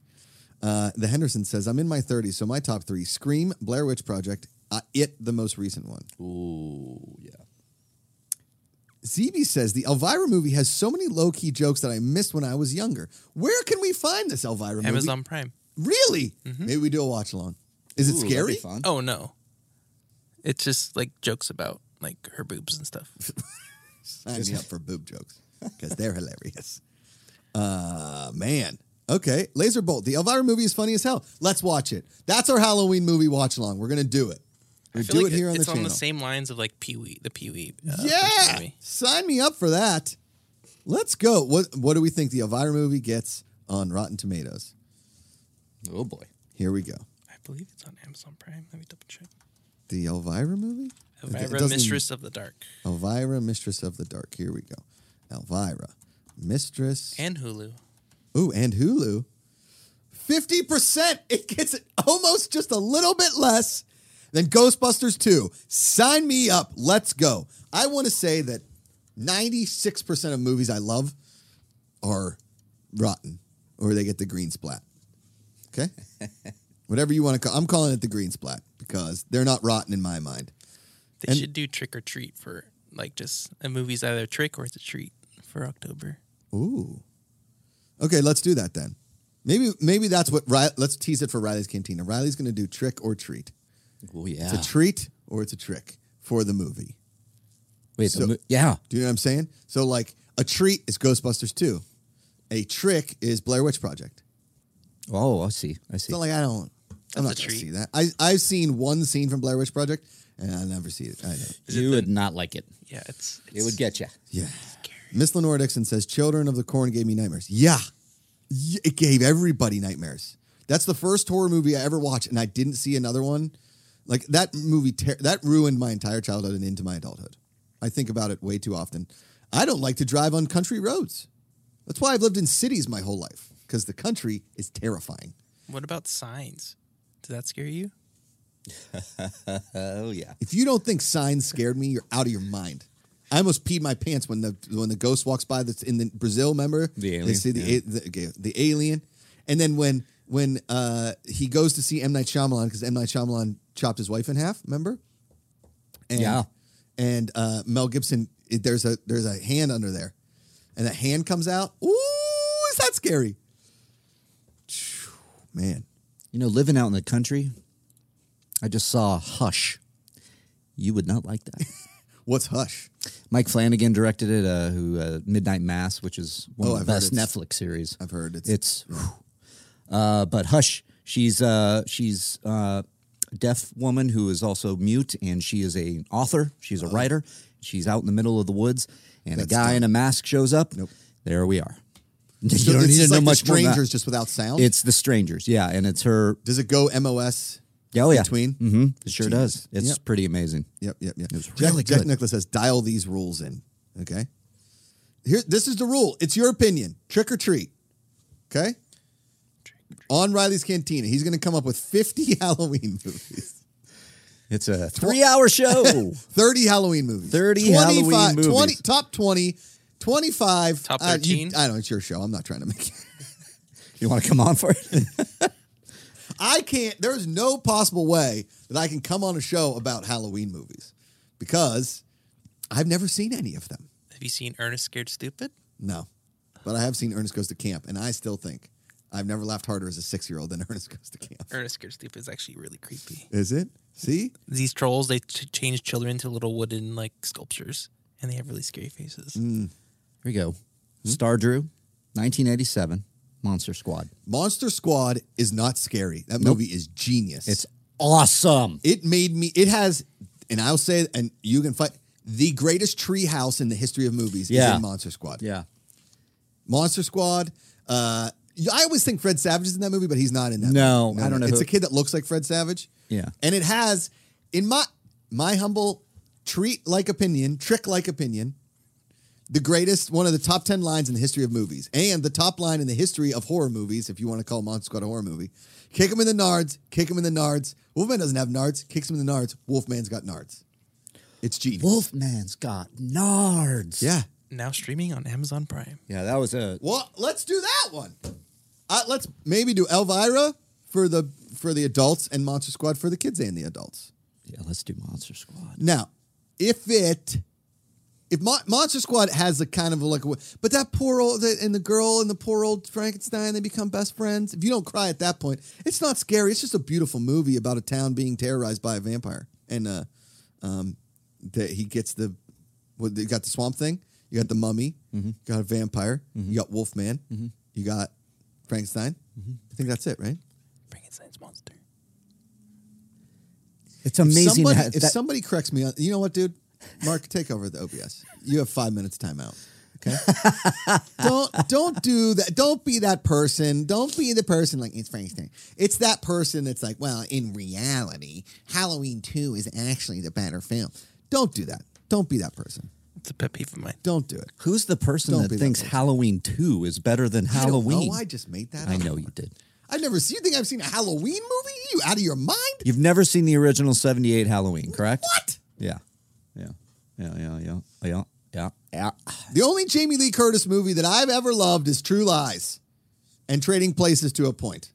Uh, the Henderson says, I'm in my 30s, so my top three Scream, Blair Witch Project, uh, It, the most recent one. Ooh, yeah. ZB says, The Elvira movie has so many low key jokes that I missed when I was younger. Where can we find this Elvira movie? Amazon Prime. Really? Maybe we do a watch along. Is it Ooh, scary? fun. Oh no, it's just like jokes about like her boobs and stuff. Sign me up for boob jokes because they're hilarious. Uh, man. Okay. Laserbolt. The Elvira movie is funny as hell. Let's watch it. That's our Halloween movie watch along. We're going to do it. Do like it here on the it's on the same lines of like Pee Wee, the Pee Wee. Uh, yeah, movie. sign me up for that. Let's go. What What do we think the Elvira movie gets on Rotten Tomatoes? Oh boy. Here we go. I believe it's on Amazon Prime. Let me double check. The Elvira movie. Elvira, Mistress of the Dark, Elvira, Mistress of the Dark. Here we go. Elvira, Mistress. and Hulu. Ooh, and Hulu. 50%. It gets almost just a little bit less than Ghostbusters 2. Sign me up. Let's go. I want to say that 96% of movies I love are rotten or they get the green splat. Okay? Whatever you want to call I'm calling it the green splat because they're not rotten in my mind. They And- should do Trick or Treat for like just a movie's either a trick or it's a treat for October. Ooh. Okay, let's do that then. Maybe maybe that's what let's tease it for Riley's Cantina. Riley's going to do trick or treat. Oh yeah. It's a treat or it's a trick for the movie. Wait. so- the mo- yeah. Do you know what I'm saying? So like a treat is Ghostbusters 2. A trick is Blair Witch Project. Oh, I see. I see. So like I don't I'm not a going to see that. I I've seen one scene from Blair Witch Project and I never see it. I know. Is it you the- would not like it. Yeah, it's, It would get you. Yeah. Miss Lenore Dixon says, Children of the Corn gave me nightmares. Yeah. It gave everybody nightmares. That's the first horror movie I ever watched, and I didn't see another one. Like that movie, ter- that ruined my entire childhood and into my adulthood. I think about it way too often. I don't like to drive on country roads. That's why I've lived in cities my whole life, because the country is terrifying. What about signs? Does that scare you? Oh yeah. If you don't think signs scared me, you're out of your mind. I almost peed my pants when the when the ghost walks by. That's in the Brazil. Remember The They alien, see the, yeah. a- the the alien, and then when when uh, he goes to see M Night Shyamalan because M Night Shyamalan chopped his wife in half. Remember? And, Yeah. And uh, Mel Gibson, it, there's a there's a hand under there, and that hand comes out. Ooh, is that scary? Man, You know, living out in the country, I just saw Hush. You would not like that. what's Hush? Mike Flanagan directed it. Uh, who uh, Midnight Mass, which is one Oh, of I've the best Netflix series. I've heard it's It's, uh, but Hush. She's uh, she's uh, a deaf woman who is also mute, and she is a author. She's a writer. She's out in the middle of the woods, and a guy dumb. in a mask shows up. Nope. There we are. you So don't it's need to just know like the much more than that. strangers just without sound. It's the strangers, yeah, and it's her. Does it go MOS? Oh yeah, Between? hmm It sure does. It's Yep. pretty amazing. Yep, yep, yep. was Jack, really Jack good. Nicholas says, dial these rules in. Okay. Here, this is the rule. It's your opinion. Trick or treat. Okay. On Riley's Cantina, he's going to come up with 50 Halloween movies, It's a three-hour show. 30 Halloween movies, 30 Halloween 20, movies. top 20, 25. Top uh, you- 13? I know, it's your show. I'm not trying to make it. you want to come on for it? I can't, there is no possible way that I can come on a show about Halloween movies because I've never seen any of them. Have you seen Ernest Scared Stupid? No, but I have seen Ernest Goes to Camp, and I still think I've never laughed harder as a six year old than Ernest Goes to Camp. Ernest Scared Stupid is actually really creepy. Is it? See? These trolls they ch- change children into little wooden like sculptures, and they have really scary faces. Mm. Here we go. Star Drew, 1987, Monster Squad. Monster Squad is not scary. That Nope. movie is genius. It's awesome. it made me. It has, and I'll say, and you can fight the greatest tree house in the history of movies is Yeah. in Monster Squad. Yeah. Monster Squad. Uh, I always think Fred Savage is in that movie, but he's not in that. No, movie. I don't know It's who- a kid that looks like Fred Savage. Yeah. and it has, in my my humble treat like opinion, trick like opinion, the greatest, one of the top ten lines in the history of movies, and the top line in the history of horror movies, if you want to call Monster Squad a horror movie. Kick him in the nards. Kick him in the nards. Wolfman doesn't have nards. Kicks him in the nards. Wolfman's got nards. It's genius. Wolfman's got nards. Yeah. Now streaming on Amazon Prime. Yeah, that was a. Well, let's do that one. Uh, let's maybe do Elvira for the for the adults and Monster Squad for the kids and the adults. Yeah, let's do Monster Squad. Now, if it if Mon- Monster Squad has a kind of a, like, a, but that poor old the, and the girl and the poor old Frankenstein they become best friends. If you don't cry at that point, it's not scary. It's just a beautiful movie about a town being terrorized by a vampire, and uh, um, that he gets the what you got the swamp thing, you got the mummy, mm-hmm. you got a vampire, mm-hmm. you got Wolfman, mm-hmm. you got Frankenstein. I think that's it, right? Frankenstein's monster. It's amazing If somebody, how- if that- somebody corrects me on, you know what, dude? Mark, take over the OBS. You have five minutes timeout. Okay. don't don't do that. Don't be that person. Don't be the person like it's Frankenstein. It's that person that's like, well, in reality, Halloween Two is actually the better film. Don't do that. Don't be that person. It's a pet peeve of mine. Don't do it. Who's the person Don't that be that thinks person. Halloween 2 is better than I don't oh, Halloween? know. I just made that. Up. I up. know you did. I've never seen. You think I've seen a Halloween movie? You out of your mind? You've never seen the original 78 Halloween, correct? What? Yeah. Yeah. Yeah, yeah, yeah. Yeah. Yeah. Yeah. The only Jamie Lee Curtis movie that I've ever loved is True Lies, and Trading Places to a point.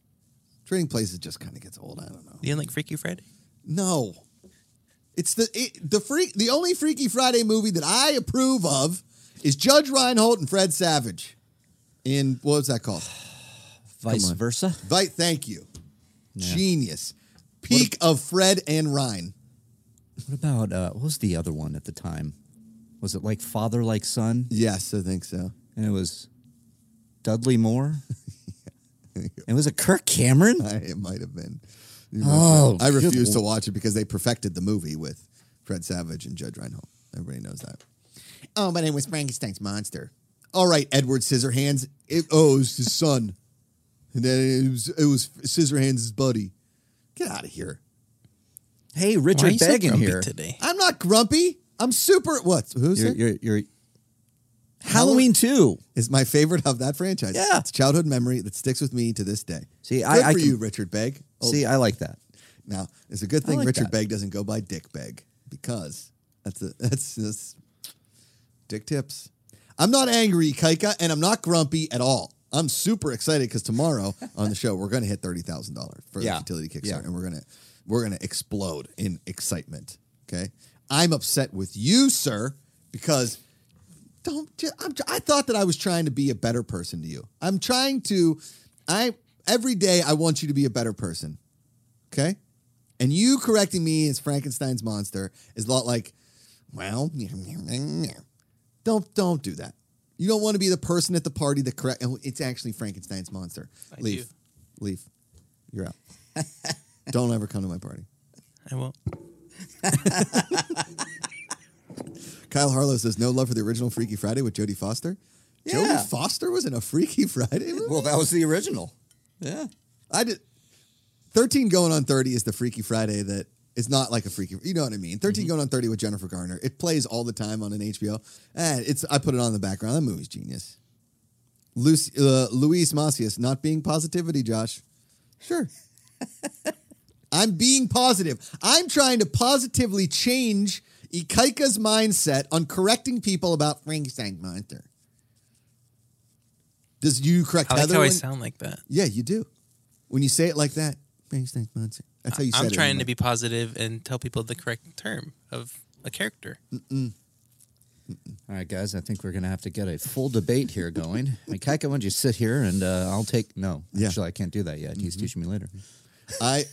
Trading Places just kind of gets old. I don't know. You didn't like Freaky Friday? No, it's the it, the freak. The only Freaky Friday movie that I approve of is Judge Reinhold and Fred Savage. In what was that called? Vice versa. Right. Thank you. Genius. Peak of Fred and Ryan. What about uh what was the other one at the time? Was it like Father Like Son? Yes, I think so. And it was Dudley Moore? and was it Kirk Cameron? I, it might have been. Oh, I refuse to watch it because they perfected the movie with Fred Savage and Judge Reinhold. Everybody knows that. Oh, but it was Frankenstein's monster. All right, Edward Scissorhands. It, oh, it was his son, and then it was it was Scissorhands' buddy. Get out of here. Hey, Why are Richard you so Begg in grumpy here. today? I'm not grumpy. I'm super. What? Who's You're, it? you're, you're Halloween 2. Is my favorite of that franchise. Yeah. it's a childhood memory that sticks with me to this day. See, Good I- I for can- you, Richard Begg. Oh, See, I like that. Now, it's a good thing like Richard that. Begg doesn't go by Dick Begg because that's a, that's that's Dick Tips. I'm not angry, Kaika, and I'm not grumpy at all. I'm super excited because tomorrow on the show we're going to hit thirty thousand dollars for Yeah. the Futility Kickstarter, Yeah. and we're gonna we're gonna explode in excitement. Okay, I'm upset with you, sir, because don't. ju- I'm, I thought that I was trying to be a better person to you. I'm trying to. I every day I want you to be a better person. Okay? And you correcting me as Frankenstein's monster is a lot like, well, don't don't do that. You don't want to be the person at the party that correct. oh, It's actually Frankenstein's monster. I Leave, leave. You're out. don't ever come to my party. I won't. Kyle Harlow says no love for the original Freaky Friday with Jodie Foster. Yeah. Jodie Foster was in a Freaky Friday movie. Well, that was the original. Yeah. I did. 13 going on 30 is the Freaky Friday that is not like a Freaky. You know what I mean? 13 going on 30 with Jennifer Garner. It plays all the time on an HBO. And it's I put it on in the background. That movie's genius. Lucy, uh, Luis Macias, not being positivity, Josh. Sure. I'm being positive. I'm trying to positively change Ikaika's mindset on correcting people about Frankenstein's monster. Does you correct I like Heather? how I sound like that. yeah, you do. When you say it like that, Frankenstein's monster. That's how you said I'm it. trying anyway. to be positive and tell people the correct term of a character. All right, guys, I think we're going to have to get a full debate here going. Mikaika, why don't you sit here and uh, I'll take. No, Yeah. actually, I can't do that yet. Mm-hmm. He's teaching me later. I,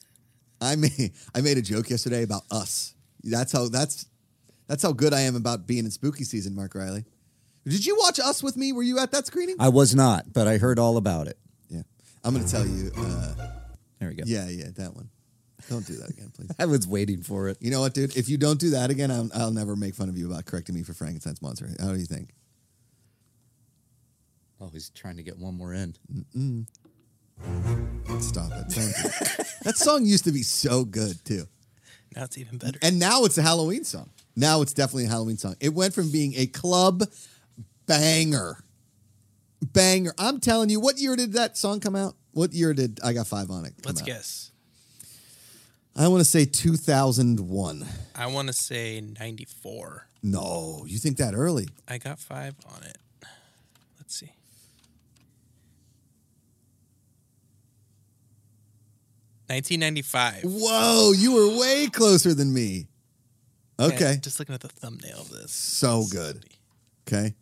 I made I made a joke yesterday about us. That's how that's that's how good I am about being in spooky season. Mark Riley, did you watch Us with me? Were you at that screening? I was not, but I heard all about it. yeah, I'm going to tell you. Uh, There we go. yeah, yeah, that one. Don't do that again, please. I was waiting for it. You know what, dude? If you don't do that again, I'll, I'll never make fun of you about correcting me for Frankenstein's monster. How do you think? Oh, he's trying to get one more in. Stop it. That. that song used to be so good too. Now it's even better. And now it's a Halloween song. Now it's definitely a Halloween song. It went from being a club banger. Banger. I'm telling you, what year did that song come out? What year did I got five on it? come Let's out? guess. I want to say 2001. I want to say 94. No, you think that early? I got five on it. Let's see. Nineteen ninety five. Whoa, you were way closer than me. Okay. Just looking at the thumbnail of this. So good. Okay.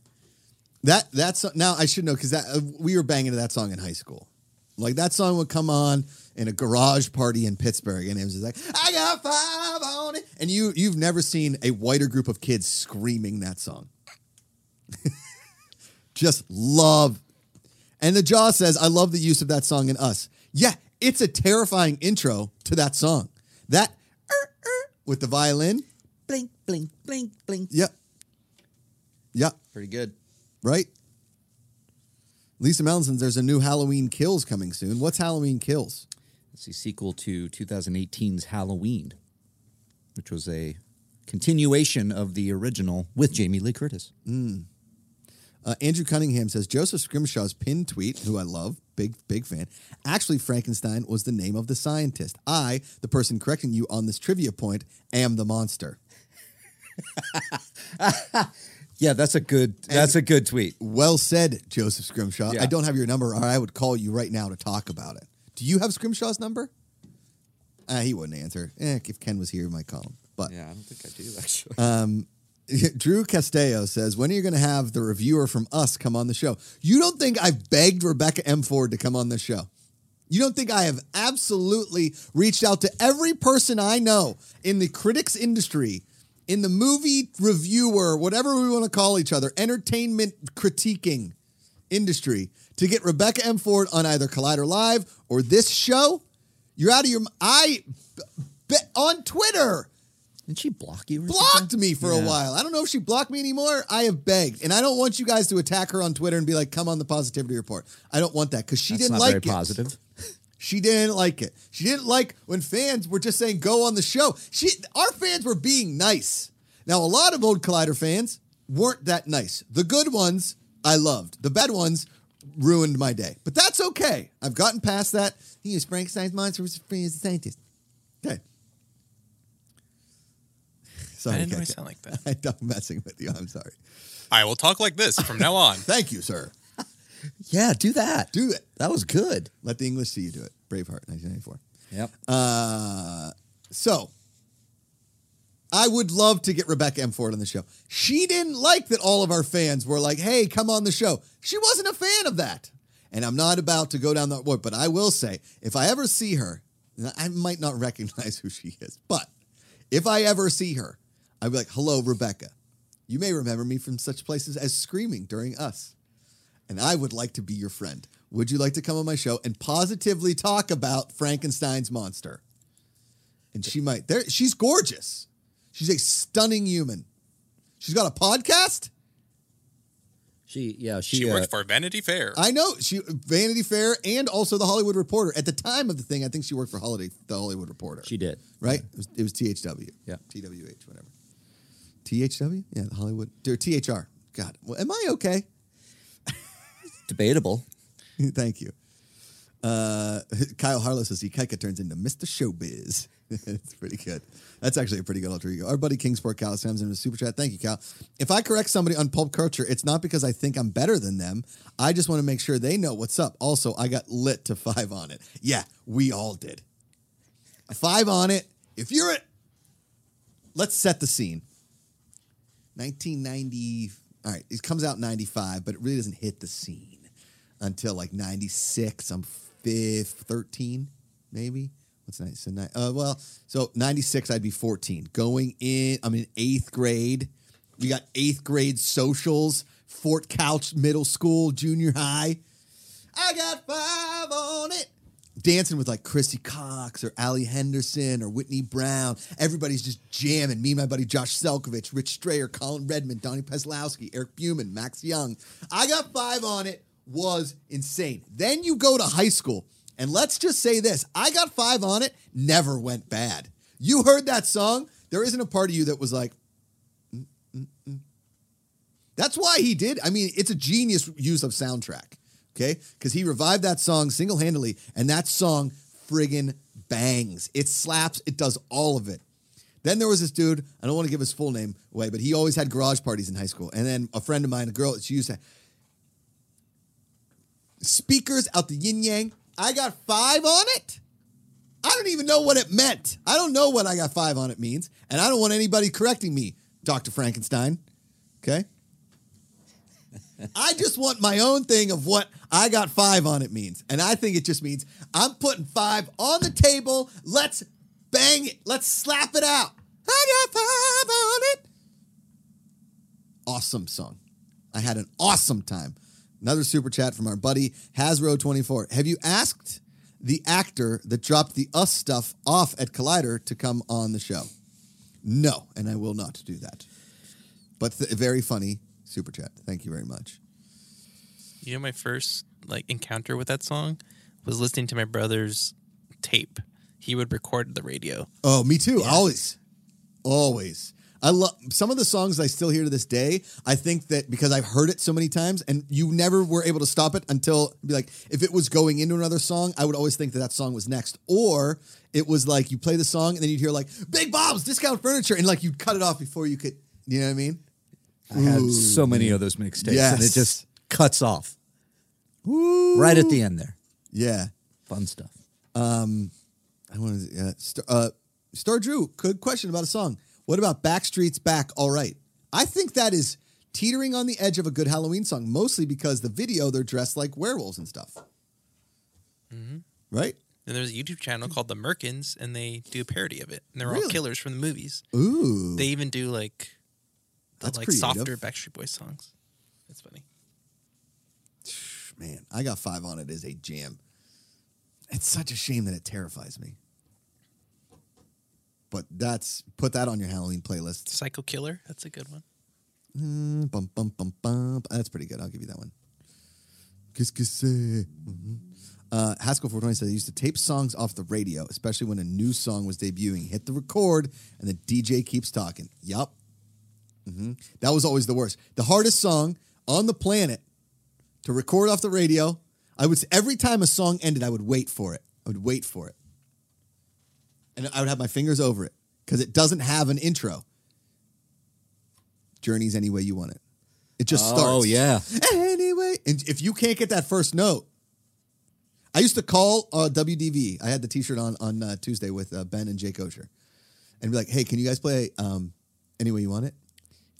That that's now I should know because that uh, we were banging to that song in high school. Like that song would come on in a garage party in Pittsburgh, and it was just like I got five on it, and you you've never seen a whiter group of kids screaming that song. just love. And the Jaw says, I love the use of that song in Us. Yeah, it's a terrifying intro to that song. That er, er, with the violin. Blink, blink, blink, blink. Yep. Yep. Pretty good. Right? Lisa Melanson, there's a new Halloween Kills coming soon. What's Halloween Kills? It's the sequel to 2018's Halloween, which was a continuation of the original with Jamie Lee Curtis. Mm. Uh, Andrew Cunningham says Joseph Scrimshaw's pinned tweet, who I love, big big fan. Actually, Frankenstein was the name of the scientist. I, the person correcting you on this trivia point, am the monster. Yeah, that's a good. That's a good tweet. Well said, Joseph Scrimshaw. Yeah. I don't have your number, or I would call you right now to talk about it. Do you have Scrimshaw's number? Uh, he wouldn't answer. Eh, if Ken was here, he might call him. But Yeah, I don't think I do actually. Uh, Drew Castello says, when are you going to have the reviewer from us come on the show? You don't think I've begged Rebecca M. Ford to come on this show? You don't think I have absolutely reached out to every person I know in the critics industry, in the movie reviewer, whatever we want to call each other, entertainment critiquing industry, to get Rebecca M. Ford on either Collider Live or this show? You're out of your. I." on Twitter Didn't she block you? Or blocked something? me for a while. I don't know if she blocked me anymore. I have begged, and I don't want you guys to attack her on Twitter and be like, "Come on the positivity report." I don't want that because she That's didn't not like very it. positive. She didn't like it. She didn't like when fans were just saying, "Go on the show." She, our fans were being nice. Now, a lot of old Collider fans weren't that nice. The good ones I loved. The bad ones ruined my day. But that's okay. I've gotten past that. He is Frankenstein's monster was free as a scientist. Okay. Sorry, I didn't know I Keke. sound like that. I'm messing with you. I'm sorry. I will talk like this from now on. Thank you, sir. Yeah, do that. Do it. That was good. Let the English see you do it. Braveheart, 1994. Yep. Uh, so I would love to get Rebecca M. Ford on the show. She didn't like that all of our fans were like, hey, come on the show. She wasn't a fan of that. And I'm not about to go down that road, but I will say, if I ever see her, I might not recognize who she is, but if I ever see her, I'd be like, hello, Rebecca. You may remember me from such places as Screaming during Us. And I would like to be your friend. Would you like to come on my show and positively talk about Frankenstein's monster? And she might. There, she's gorgeous. She's a stunning human. She's got a podcast. She yeah she, She uh, worked for Vanity Fair. I know she Vanity Fair and also the Hollywood Reporter. At the time of the thing, I think she worked for Holiday, the Hollywood Reporter. she did right? It was, it was THW. Yeah. TWH, whatever. THW? Yeah, the Hollywood. Or THR. God, well, am I okay? debatable. Thank you. Uh, Kyle Harlow says he Ikaika turns into Mr. Showbiz. it's pretty good. That's actually a pretty good alter ego. Our buddy Kingsport Cal sends in a super chat. Thank you, Cal. If I correct somebody on pulp culture, it's not because I think I'm better than them. I just want to make sure they know what's up. Also, I got lit to five on it. Yeah, we all did. A five on it. If you're it, let's set the scene. 1990. All right, it comes out 95, but it really doesn't hit the scene until like 96. I'm fifth, 13, maybe. What's nice? So, ni- uh, well, so 96, I'd be 14. Going in, I'm in eighth grade. We got eighth grade socials, Fort Couch Middle School, junior high. I got five on it. Dancing with like Chrissy Cox or Allie Henderson or Whitney Brown. Everybody's just jamming. Me and my buddy Josh Selkovich, Rich Strayer, Colin Redmond, Donnie Peslowski, Eric Buman, Max Young. I got five on it. Was insane. Then you go to high school, and let's just say this I got five on it, never went bad. You heard that song. There isn't a part of you that was like, mm, mm, mm. that's why he did. I mean, it's a genius use of soundtrack, okay? Because he revived that song single handedly, and that song friggin' bangs. It slaps, it does all of it. Then there was this dude, I don't want to give his full name away, but he always had garage parties in high school. And then a friend of mine, a girl, she used to speakers out the yin yang. I got five on it. I don't even know what it meant. I don't know what I got five on it means. And I don't want anybody correcting me, Dr. Frankenstein. Okay? I just want my own thing of what I got five on it means. And I think it just means I'm putting five on the table. Let's bang it. Let's slap it out. I got five on it. Awesome song. I had an awesome time. Another super chat from our buddy Hasbro24. Have you asked the actor that dropped the us stuff off at Collider to come on the show? No, and I will not do that. But th- very funny super chat. Thank you very much. You know, my first like encounter with that song was listening to my brother's tape. He would record the radio. Oh, me too. Always, always. I love some of the songs I still hear to this day. I think that because I've heard it so many times, and you never were able to stop it until be like, if it was going into another song, I would always think that that song was next, or it was like you play the song and then you'd hear like Big Bob's Discount Furniture, and like you'd cut it off before you could. You know what I mean? I had so many of those mixtapes, and it just cuts off Woo. right at the end there. Yeah. Fun stuff. I want to. Uh, Star, uh, Star Drew, good question about a song. What about Backstreet's Back All Right? I think that is teetering on the edge of a good Halloween song, mostly because the video they're dressed like werewolves and stuff. Right? And there's a YouTube channel called The Merkins, and they do a parody of it. And they're all Really? killers from the movies. Ooh. They even do like the, That's like creative. softer Backstreet Boys songs. That's funny. Man, I got five on it as a jam. It's such a shame that it terrifies me. But that's put that on your Halloween playlist. Psycho Killer, that's a good one. Mm, bum, bum, bum, bum. That's pretty good. I'll give you that one. Kiss kiss. Mhm. Uh, Haskell 420 says he used to tape songs off the radio, especially when a new song was debuting. Hit the record, and the DJ keeps talking. Yup. Mhm. That was always the worst. The hardest song on the planet to record off the radio. I would every time a song ended, I would wait for it. I would wait for it, and I would have my fingers over it because it doesn't have an intro. Journeys any way you want it. It just starts. Oh yeah, Anyway, and if you can't get that first note, I used to call uh, WDV. I had the T-shirt on on uh, Tuesday with uh, Ben and Jake Osher, and be like, "Hey, can you guys play um, any way you want it?"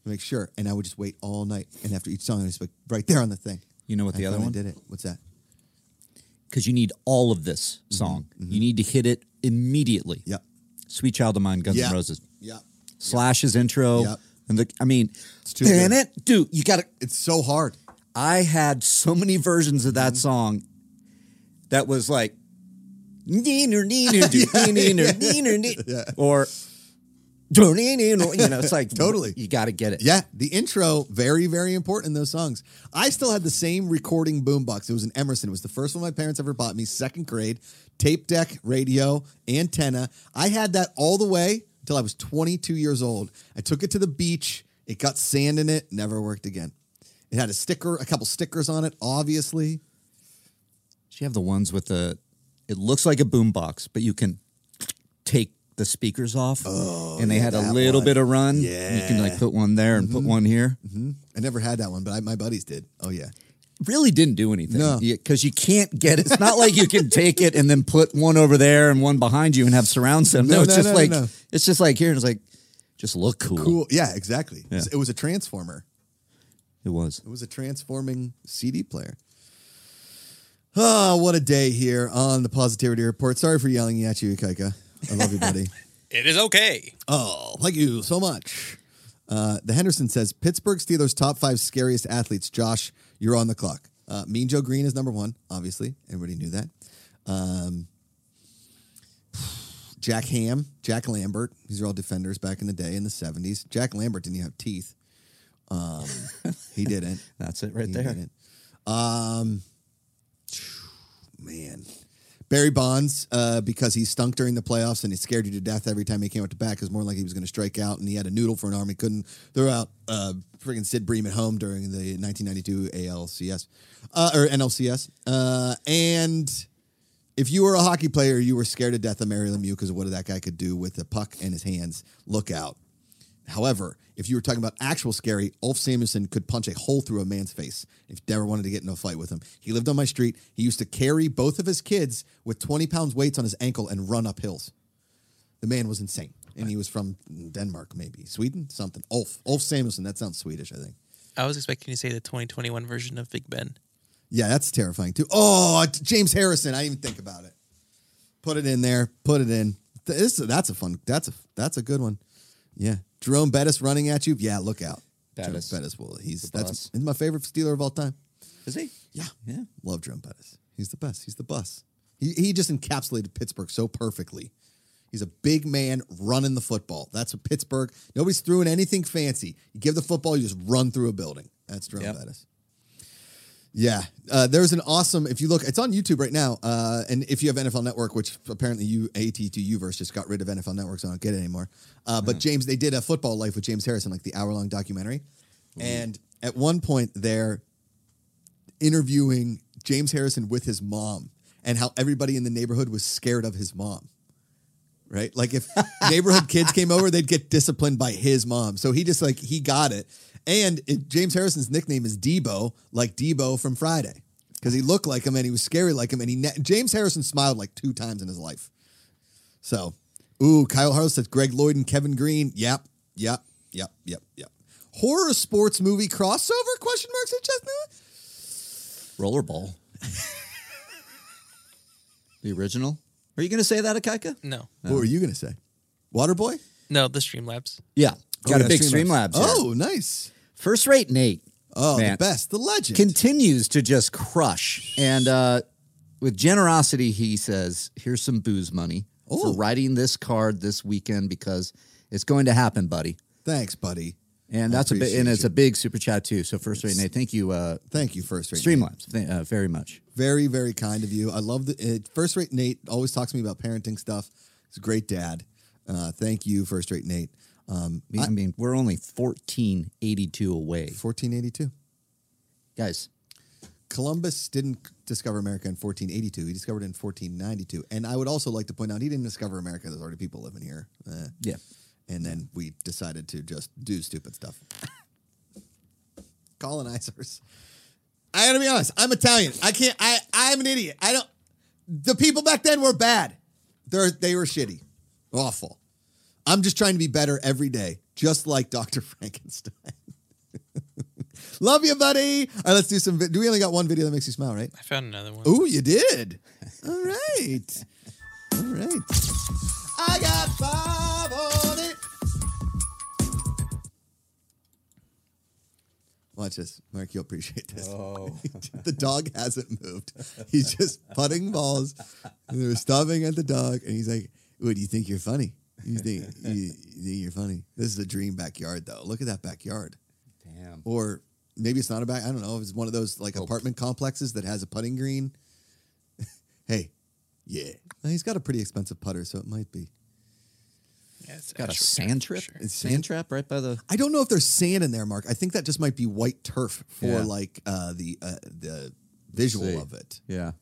Make sure, and I would just wait all night, and after each song, I was like, right there on the thing. You know what the I other one? did it. What's that? because you need all of this song. You need to hit it immediately. Yep. Sweet Child of Mine, Guns Yeah. N' Roses. Yeah. Slash's intro. Yep. And the I mean, It's too good. it, dude, you got to It's so hard. I had so many versions of Mm-hmm. that song that was like neener, neener, neener, neener, or neener, no- you know, it's like Totally. you got to get it. Yeah, the intro very very important in those songs. I still had the same recording boombox. It was an Emerson. It was the first one my parents ever bought me. Second grade, tape deck, radio, antenna. I had that all the way until I was 22 years old. I took it to the beach. It got sand in it. Never worked again. It had a sticker, a couple stickers on it. Obviously, Do you have the ones with the? It looks like a boombox, but you can take the speakers off. Oh, and they had a little one. bit of run. you Yeah. Mm-hmm. can like put one there and put one here. I never had that one, but I, my buddies did. Oh yeah, Really didn't do anything. No. because you can't get it. It's not like you can take it and then put one over there and one behind you and have surround sound. No, No, it's no, just like it's just like here. and It's like just look cool. cool. Yeah, exactly. Yeah. It was a transformer. It was. It was a transforming CD player. Oh, what a day here on the Positivity Report. Sorry for yelling at you, Kaika. I love you, buddy. It is okay. oh, thank you so much. Uh, the Henderson says Pittsburgh Steelers top five scariest athletes. Josh, you're on the clock. Uh, mean Joe Greene is number one, obviously. Everybody knew that. Um, Jack Ham, Jack Lambert. These are all defenders back in the day in the 70s. Jack Lambert didn't even have teeth. Um, he didn't. That's it right He there. didn't. Um, man, Barry Bonds, uh, because he stunk during the playoffs and he scared you to death every time he came out to bat because more like he was going to strike out and he had a noodle for an arm. He couldn't throw out uh, friggin' Sid Bream at home during the 1992 ALCS uh, or NLCS. Uh, and if you were a hockey player, you were scared to death of Mario Lemieux because of what that guy could do with the puck in his hands. Look out. However, if you were talking about actual scary, Ulf Samuelsson could punch a hole through a man's face if you never wanted to get in a fight with him. He lived on my street. He used to carry both of his kids with 20 pounds weights on his ankle and run up hills. The man was insane. And he was from Denmark, maybe. Sweden? Something. Ulf. Ulf Samuelsson. That sounds Swedish, I think. I was expecting you to say the 2021 version of Big Ben. Yeah, that's terrifying too. Oh, uh, James Harrison. I didn't even think about it. Put it in there. Put it in. This, that's a fun. That's a that's a good one. Yeah, Jerome Bettis running at you. Yeah, look out. Bettis. Jerome Bettis. Well, he's The that's boss. he's my favorite Steeler of all time. Is he? Yeah, Yeah. love Jerome Bettis. He's the best. He's the bus. He he just encapsulated Pittsburgh so perfectly. He's a big man running the football. That's what Pittsburgh. Nobody's throwing anything fancy. You give the football, you just run through a building. That's Jerome Yep. Bettis. Yeah, uh, there's an awesome. If you look, it's on YouTube right now. Uh, and if you have NFL Network, which apparently you AT&T Uverse just got rid of NFL Network, so I don't get it anymore. Uh, but James, they did a football life with James Harrison, like the hour long documentary. And at one point, they're interviewing James Harrison with his mom and how everybody in the neighborhood was scared of his mom. Right? Like if neighborhood kids came over, they'd get disciplined by his mom. So he just like he got it. And it, James Harrison's nickname is Debo, like Debo from Friday. Because he looked like him and he was scary like him. And he ne- James Harrison smiled like two times in his life. So, ooh, Kyle Harlow says Greg Lloyd and Kevin Greene. Yep, yep, yep, yep, yep. Horror sports movie crossover? Question mark said Chestnut. Rollerball. the original. Are you going to say that, Akaika? No, What were you gonna say? Waterboy? no, the Streamlabs. Yeah. Got Oh, a big Streamlabs. Streamlabs. here. Oh, nice. First rate Nate Oh, Man. the best, the legend. continues to just crush. And uh, with generosity, he says, here's some booze money Oh. for writing this card this weekend because it's going to happen, buddy. Thanks, buddy. And I that's a bit, and it's you. a big super chat too. So first rate Nate, thank you, uh, Thank you, first rate. Nate. Streamlabs, th- uh, very much. Very, very kind of you. I love the it, first rate Nate. Always talks to me about parenting stuff. He's a great dad. Uh, thank you, first rate Nate. Um, I mean, we're only fourteen eighty two away, fourteen eighty two. guys. Columbus didn't discover America in 1482. He discovered it in 1492. And I would also like to point out he didn't discover America. There's already people living here. Eh. Yeah, And then we decided to just do stupid stuff. Colonizers. I gotta be honest. I'm Italian. I can't. I. I'm an idiot. I don't. The people back then were bad. They're they were shitty, awful. I'm just trying to be better every day, just like Dr. Frankenstein. Love you, buddy. All right, let's do some. vi- Do we only got one video that makes you smile, right? I found another one. Ooh, you did. All right. All right. I got five on it. Watch this. Mark, you'll appreciate this. Oh. the dog hasn't moved. He's just putting balls. And they're stubbing at the dog. And he's like, What do you think you're funny? You think, you, you think you're funny? This is a dream backyard, though. Look at that backyard. damn. Or maybe it's not a back. I don't know. It's one of those like apartment complexes that has a putting green. hey, yeah. He's got a pretty expensive putter, so it might be. Yeah, it's Got a sand for trip, sure. It's sand sand- trap right by the. I don't know if there's sand in there, Mark. I think that just might be white turf for Yeah. like uh, the uh, the visual of it. Yeah.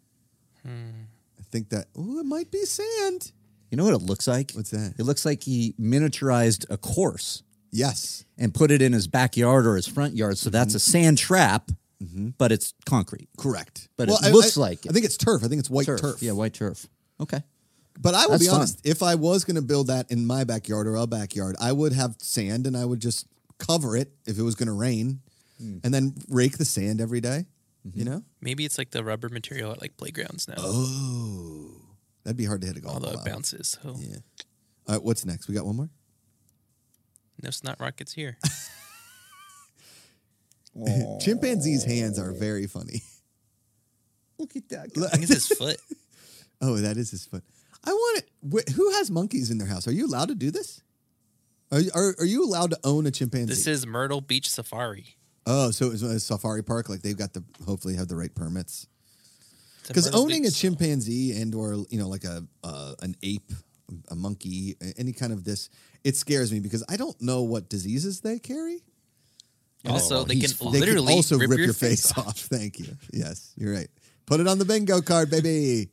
I think that oh, it might be sand. You know what it looks like? What's that? It looks like he miniaturized a course Yes, and put it in his backyard or his front yard. So that's a Mm-hmm. sand trap, but it's concrete. correct. But it I- looks I- like I think it's turf. I think it's white turf. turf. Yeah, white turf. Okay. But I will That's be fun. honest. If I was going to build that in my backyard or a backyard, I would have sand and I would just cover it if it was going to rain, Hmm. and then rake the sand every day, Mm-hmm. You know? Maybe it's like the rubber material at like playgrounds now. Oh, that'd be hard to hit a golf although ball. it out. bounces. So Yeah. All right, what's next? We got one more. no snot rockets here. Chimpanzees' hands are very funny. Look at that. I think it's his foot. Oh, that is his foot. I want it. wh- Who has monkeys in their house? Are you allowed to do this? Are you, are, are you allowed to own a chimpanzee? This is Myrtle Beach Safari. oh, so it's a safari park. Like they've got the hopefully have the right permits. It's a Because owning a chimpanzee and or you know like a uh, an ape, a monkey, any kind of this, it scares me because I don't know what diseases they carry. Also, they can fine. They literally can also rip, rip, your, face, off. Thank you. Yes, you're right. Put it on the bingo card, baby.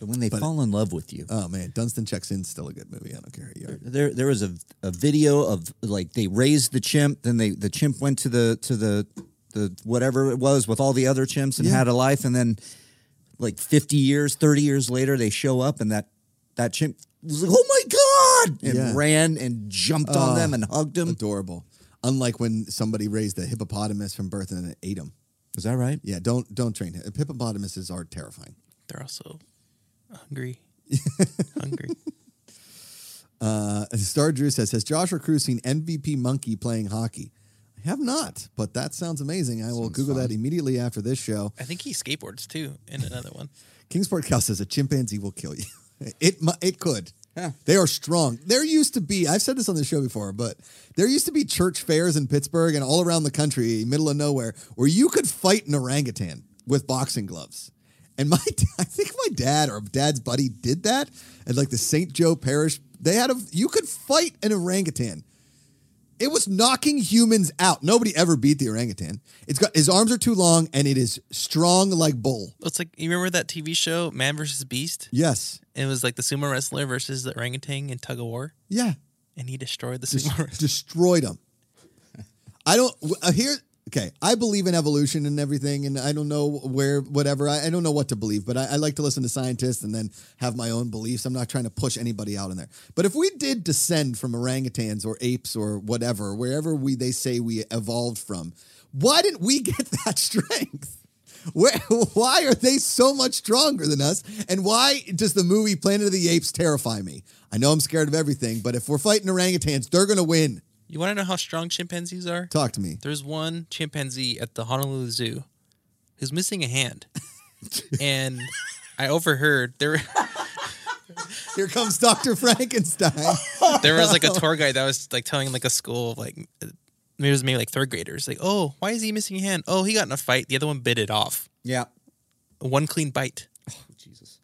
But when they fall in love with you, Oh man, Dunston checks in. Still a good movie. I don't care. who you are. there there was a, a video of like they raised the chimp, then they the chimp went to the to the the whatever it was with all the other chimps and Yeah. had a life, and then like fifty years, thirty years later, they show up and that that chimp was like, "Oh my god!" and Yeah. ran and jumped on Oh, them and hugged them. Adorable. Unlike when somebody raised a hippopotamus from birth and then ate him. Is that right? Yeah, don't don't train. Hippopotamuses are terrifying. They're also hungry. hungry. Uh, Star Drew says, has Joshua Cruz seen MVP Monkey playing hockey? I have not, but that sounds amazing. I will Sounds Google fun. that immediately after this show. I think he skateboards too in another one. Kingsport Cal says a chimpanzee will kill you. It it could. Yeah. They are strong. There used to be, I've said this on the show before, but there used to be church fairs in Pittsburgh and all around the country, middle of nowhere, where you could fight an orangutan with boxing gloves. And my, I think my dad or dad's buddy did that at like the St. Joe Parish. They had a, you could fight an orangutan. It was knocking humans out. Nobody ever beat the orangutan. It's got his arms are too long and it is strong like bull. It's like you remember that TV show Man vs Beast? Yes. It was like the sumo wrestler versus the orangutan in tug of war, Yeah. and he destroyed the Des- sumo wrestler. destroyed him. I don't uh, here. Okay, I believe in evolution and everything, and I don't know where, whatever. I, I don't know what to believe, but I, I like to listen to scientists and then have my own beliefs. I'm not trying to push anybody out in there. But if we did descend from orangutans or apes or whatever, wherever we they say we evolved from, why didn't we get that strength? Where, why are they so much stronger than us? And why does the movie Planet of the Apes terrify me? I know I'm scared of everything, but if we're fighting orangutans, they're going to win. You want to know how strong chimpanzees are? Talk to me. There's one chimpanzee at the Honolulu Zoo who's missing a hand, and I overheard there Here comes Dr. Frankenstein. there was like a tour guide that was like telling like a school of like maybe it was maybe like third graders like oh why is he missing a hand oh he got in a fight the other one bit it off Yeah. one clean bite oh, Jesus.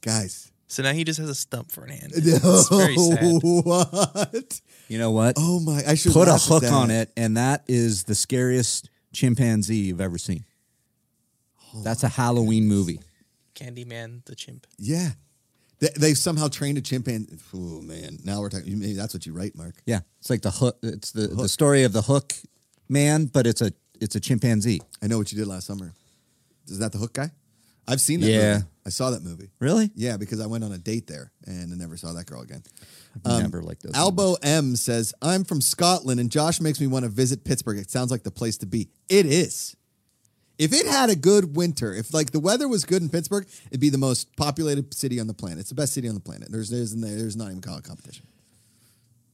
Guys. so now he just has a stump for an hand it's very sad What? You know what? Oh my! I should Put a hook on it, and that is the scariest chimpanzee you've ever seen. Oh that's a Halloween movie. Candyman the chimp Yeah, they, they've somehow trained a chimpanzee. Oh man! Now we're talking. Maybe that's what you write, Mark. Yeah, it's like the hook. It's the, the story of the hook man, but it's a it's a chimpanzee. I know what you did last summer. Is that the Hook guy? I've seen that. Yeah. movie. I saw that movie. Really? Yeah, because I went on a date there and I never saw that girl again. Never like those. Albo M says, I'm from Scotland and Josh makes me want to visit Pittsburgh. It sounds like the place to be. It is. If it had a good winter, if like the weather was good in Pittsburgh, it'd be the most populated city on the planet. It's the best city on the planet. There's there's there's not even it competition.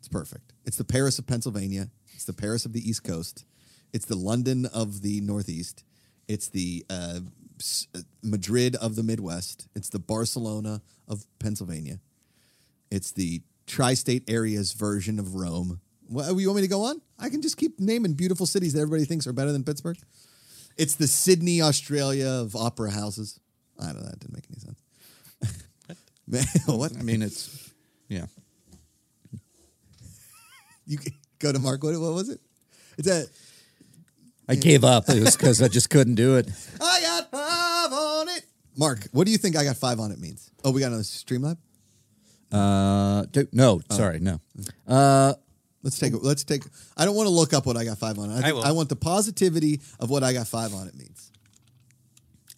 It's perfect. It's the Paris of Pennsylvania. It's the Paris of the East Coast. It's the London of the Northeast. It's the uh, uh, Madrid of the Midwest. It's the Barcelona of Pennsylvania. It's the tri-state areas version of Rome. What, you want me to go on? I can just keep naming beautiful cities that everybody thinks are better than Pittsburgh. It's the Sydney, Australia of opera houses. I don't know. That didn't make any sense. Man, what? I mean, it's yeah. You go to Mark. What, what was it? It's a. I gave up. It was because I just couldn't do it. I got five on it. Mark, what do you think I got five on it means? Oh, we got another Streamlab. Uh, do- no, sorry, no. Uh, let's take. a- Let's take. I don't want to look up what I got five on it. I, think, will. I want the positivity of what I got five on it means.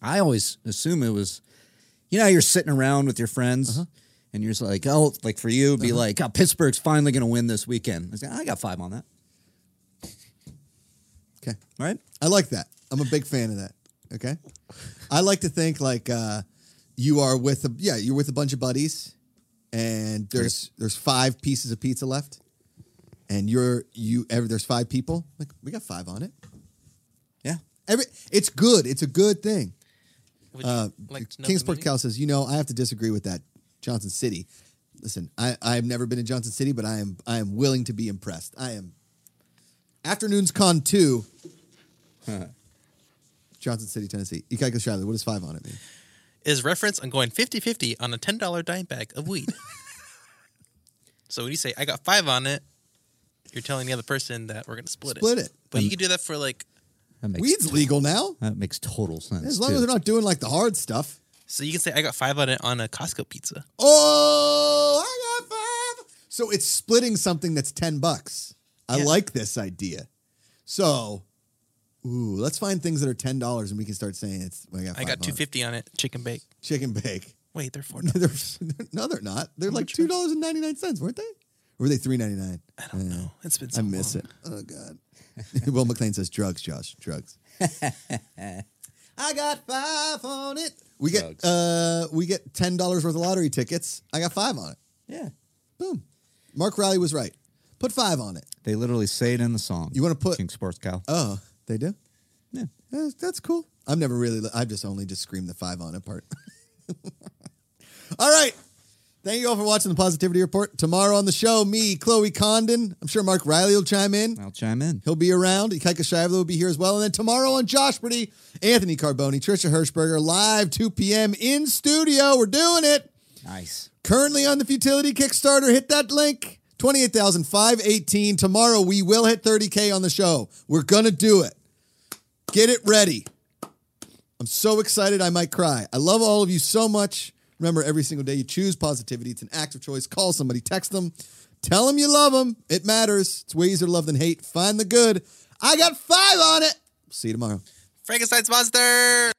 I always assume it was, you know, you're sitting around with your friends. And you're just like, oh, like for you, it'd be like, oh, Pittsburgh's finally going to win this weekend. I, say, I got five on that. Okay. Right? I like that. I'm a big fan of that. Okay. I like to think like uh, you are with a yeah you're with a bunch of buddies, and there's there's five pieces of pizza left, and you're you every there's five people like we got five on it. Yeah. Every it's good. It's a good thing. Uh, like to know the Kingsport? Cal says, you know, I have to disagree with that. Johnson City. Listen, I, I've never been in Johnson City, but I am I am willing to be impressed. I am Afternoons Con 2. Johnson City, Tennessee. Ikaika Shiley, what does five on it mean? Is reference on going 50-50 on a $10 dime bag of weed. so when you say I got five on it, you're telling the other person that we're gonna split, it. Split it. it. But you um, can do that for like That makes, Weed's legal now. that makes total sense. As long too. as they're not doing like the hard stuff. so you can say I got five on it on a Costco pizza. Oh, I got five. So it's splitting something that's 10 bucks. I Yeah. like this idea. So, ooh, let's find things that are $10 and we can start saying it's, I got, I got two fifty on it, chicken bake. Chicken bake. Wait, they're four. They're, no, they're not. They're like two dollars and ninety nine cents, weren't they? Or were they three ninety nine? I don't know. It's been so I miss long. it. Oh God. Will McLean says drugs, Josh. Drugs. I got five on it. We get uh we get ten dollars worth of lottery tickets. I got five on it. yeah. Boom. Mark Riley was right. Put five on it. They literally say it in the song. You wanna put- King Sports Cow? Oh, they do. yeah. That's cool. I've never really. I've just only just screamed the five on it part. all right. Thank you all for watching the Positivity Report. Tomorrow on the show, me, Chloe Condon. I'm sure Mark Riley will chime in. I'll chime in. He'll be around. Ikaika Shively will be here as well. And then tomorrow on Josh Pretty, Anthony Carboni, Trisha Hershberger, live 2 p.m. in studio. We're doing it. Nice. Currently on the Futility Kickstarter. Hit that link. 28,518. Tomorrow we will hit 30K on the show. We're going to do it. Get it ready. I'm so excited I might cry. I love all of you so much. Remember, every single day you choose positivity. It's an act of choice. Call somebody, text them, tell them you love them. It matters. It's way easier to love than hate. Find the good. I got five on it. See you tomorrow. Frankenstein's monster.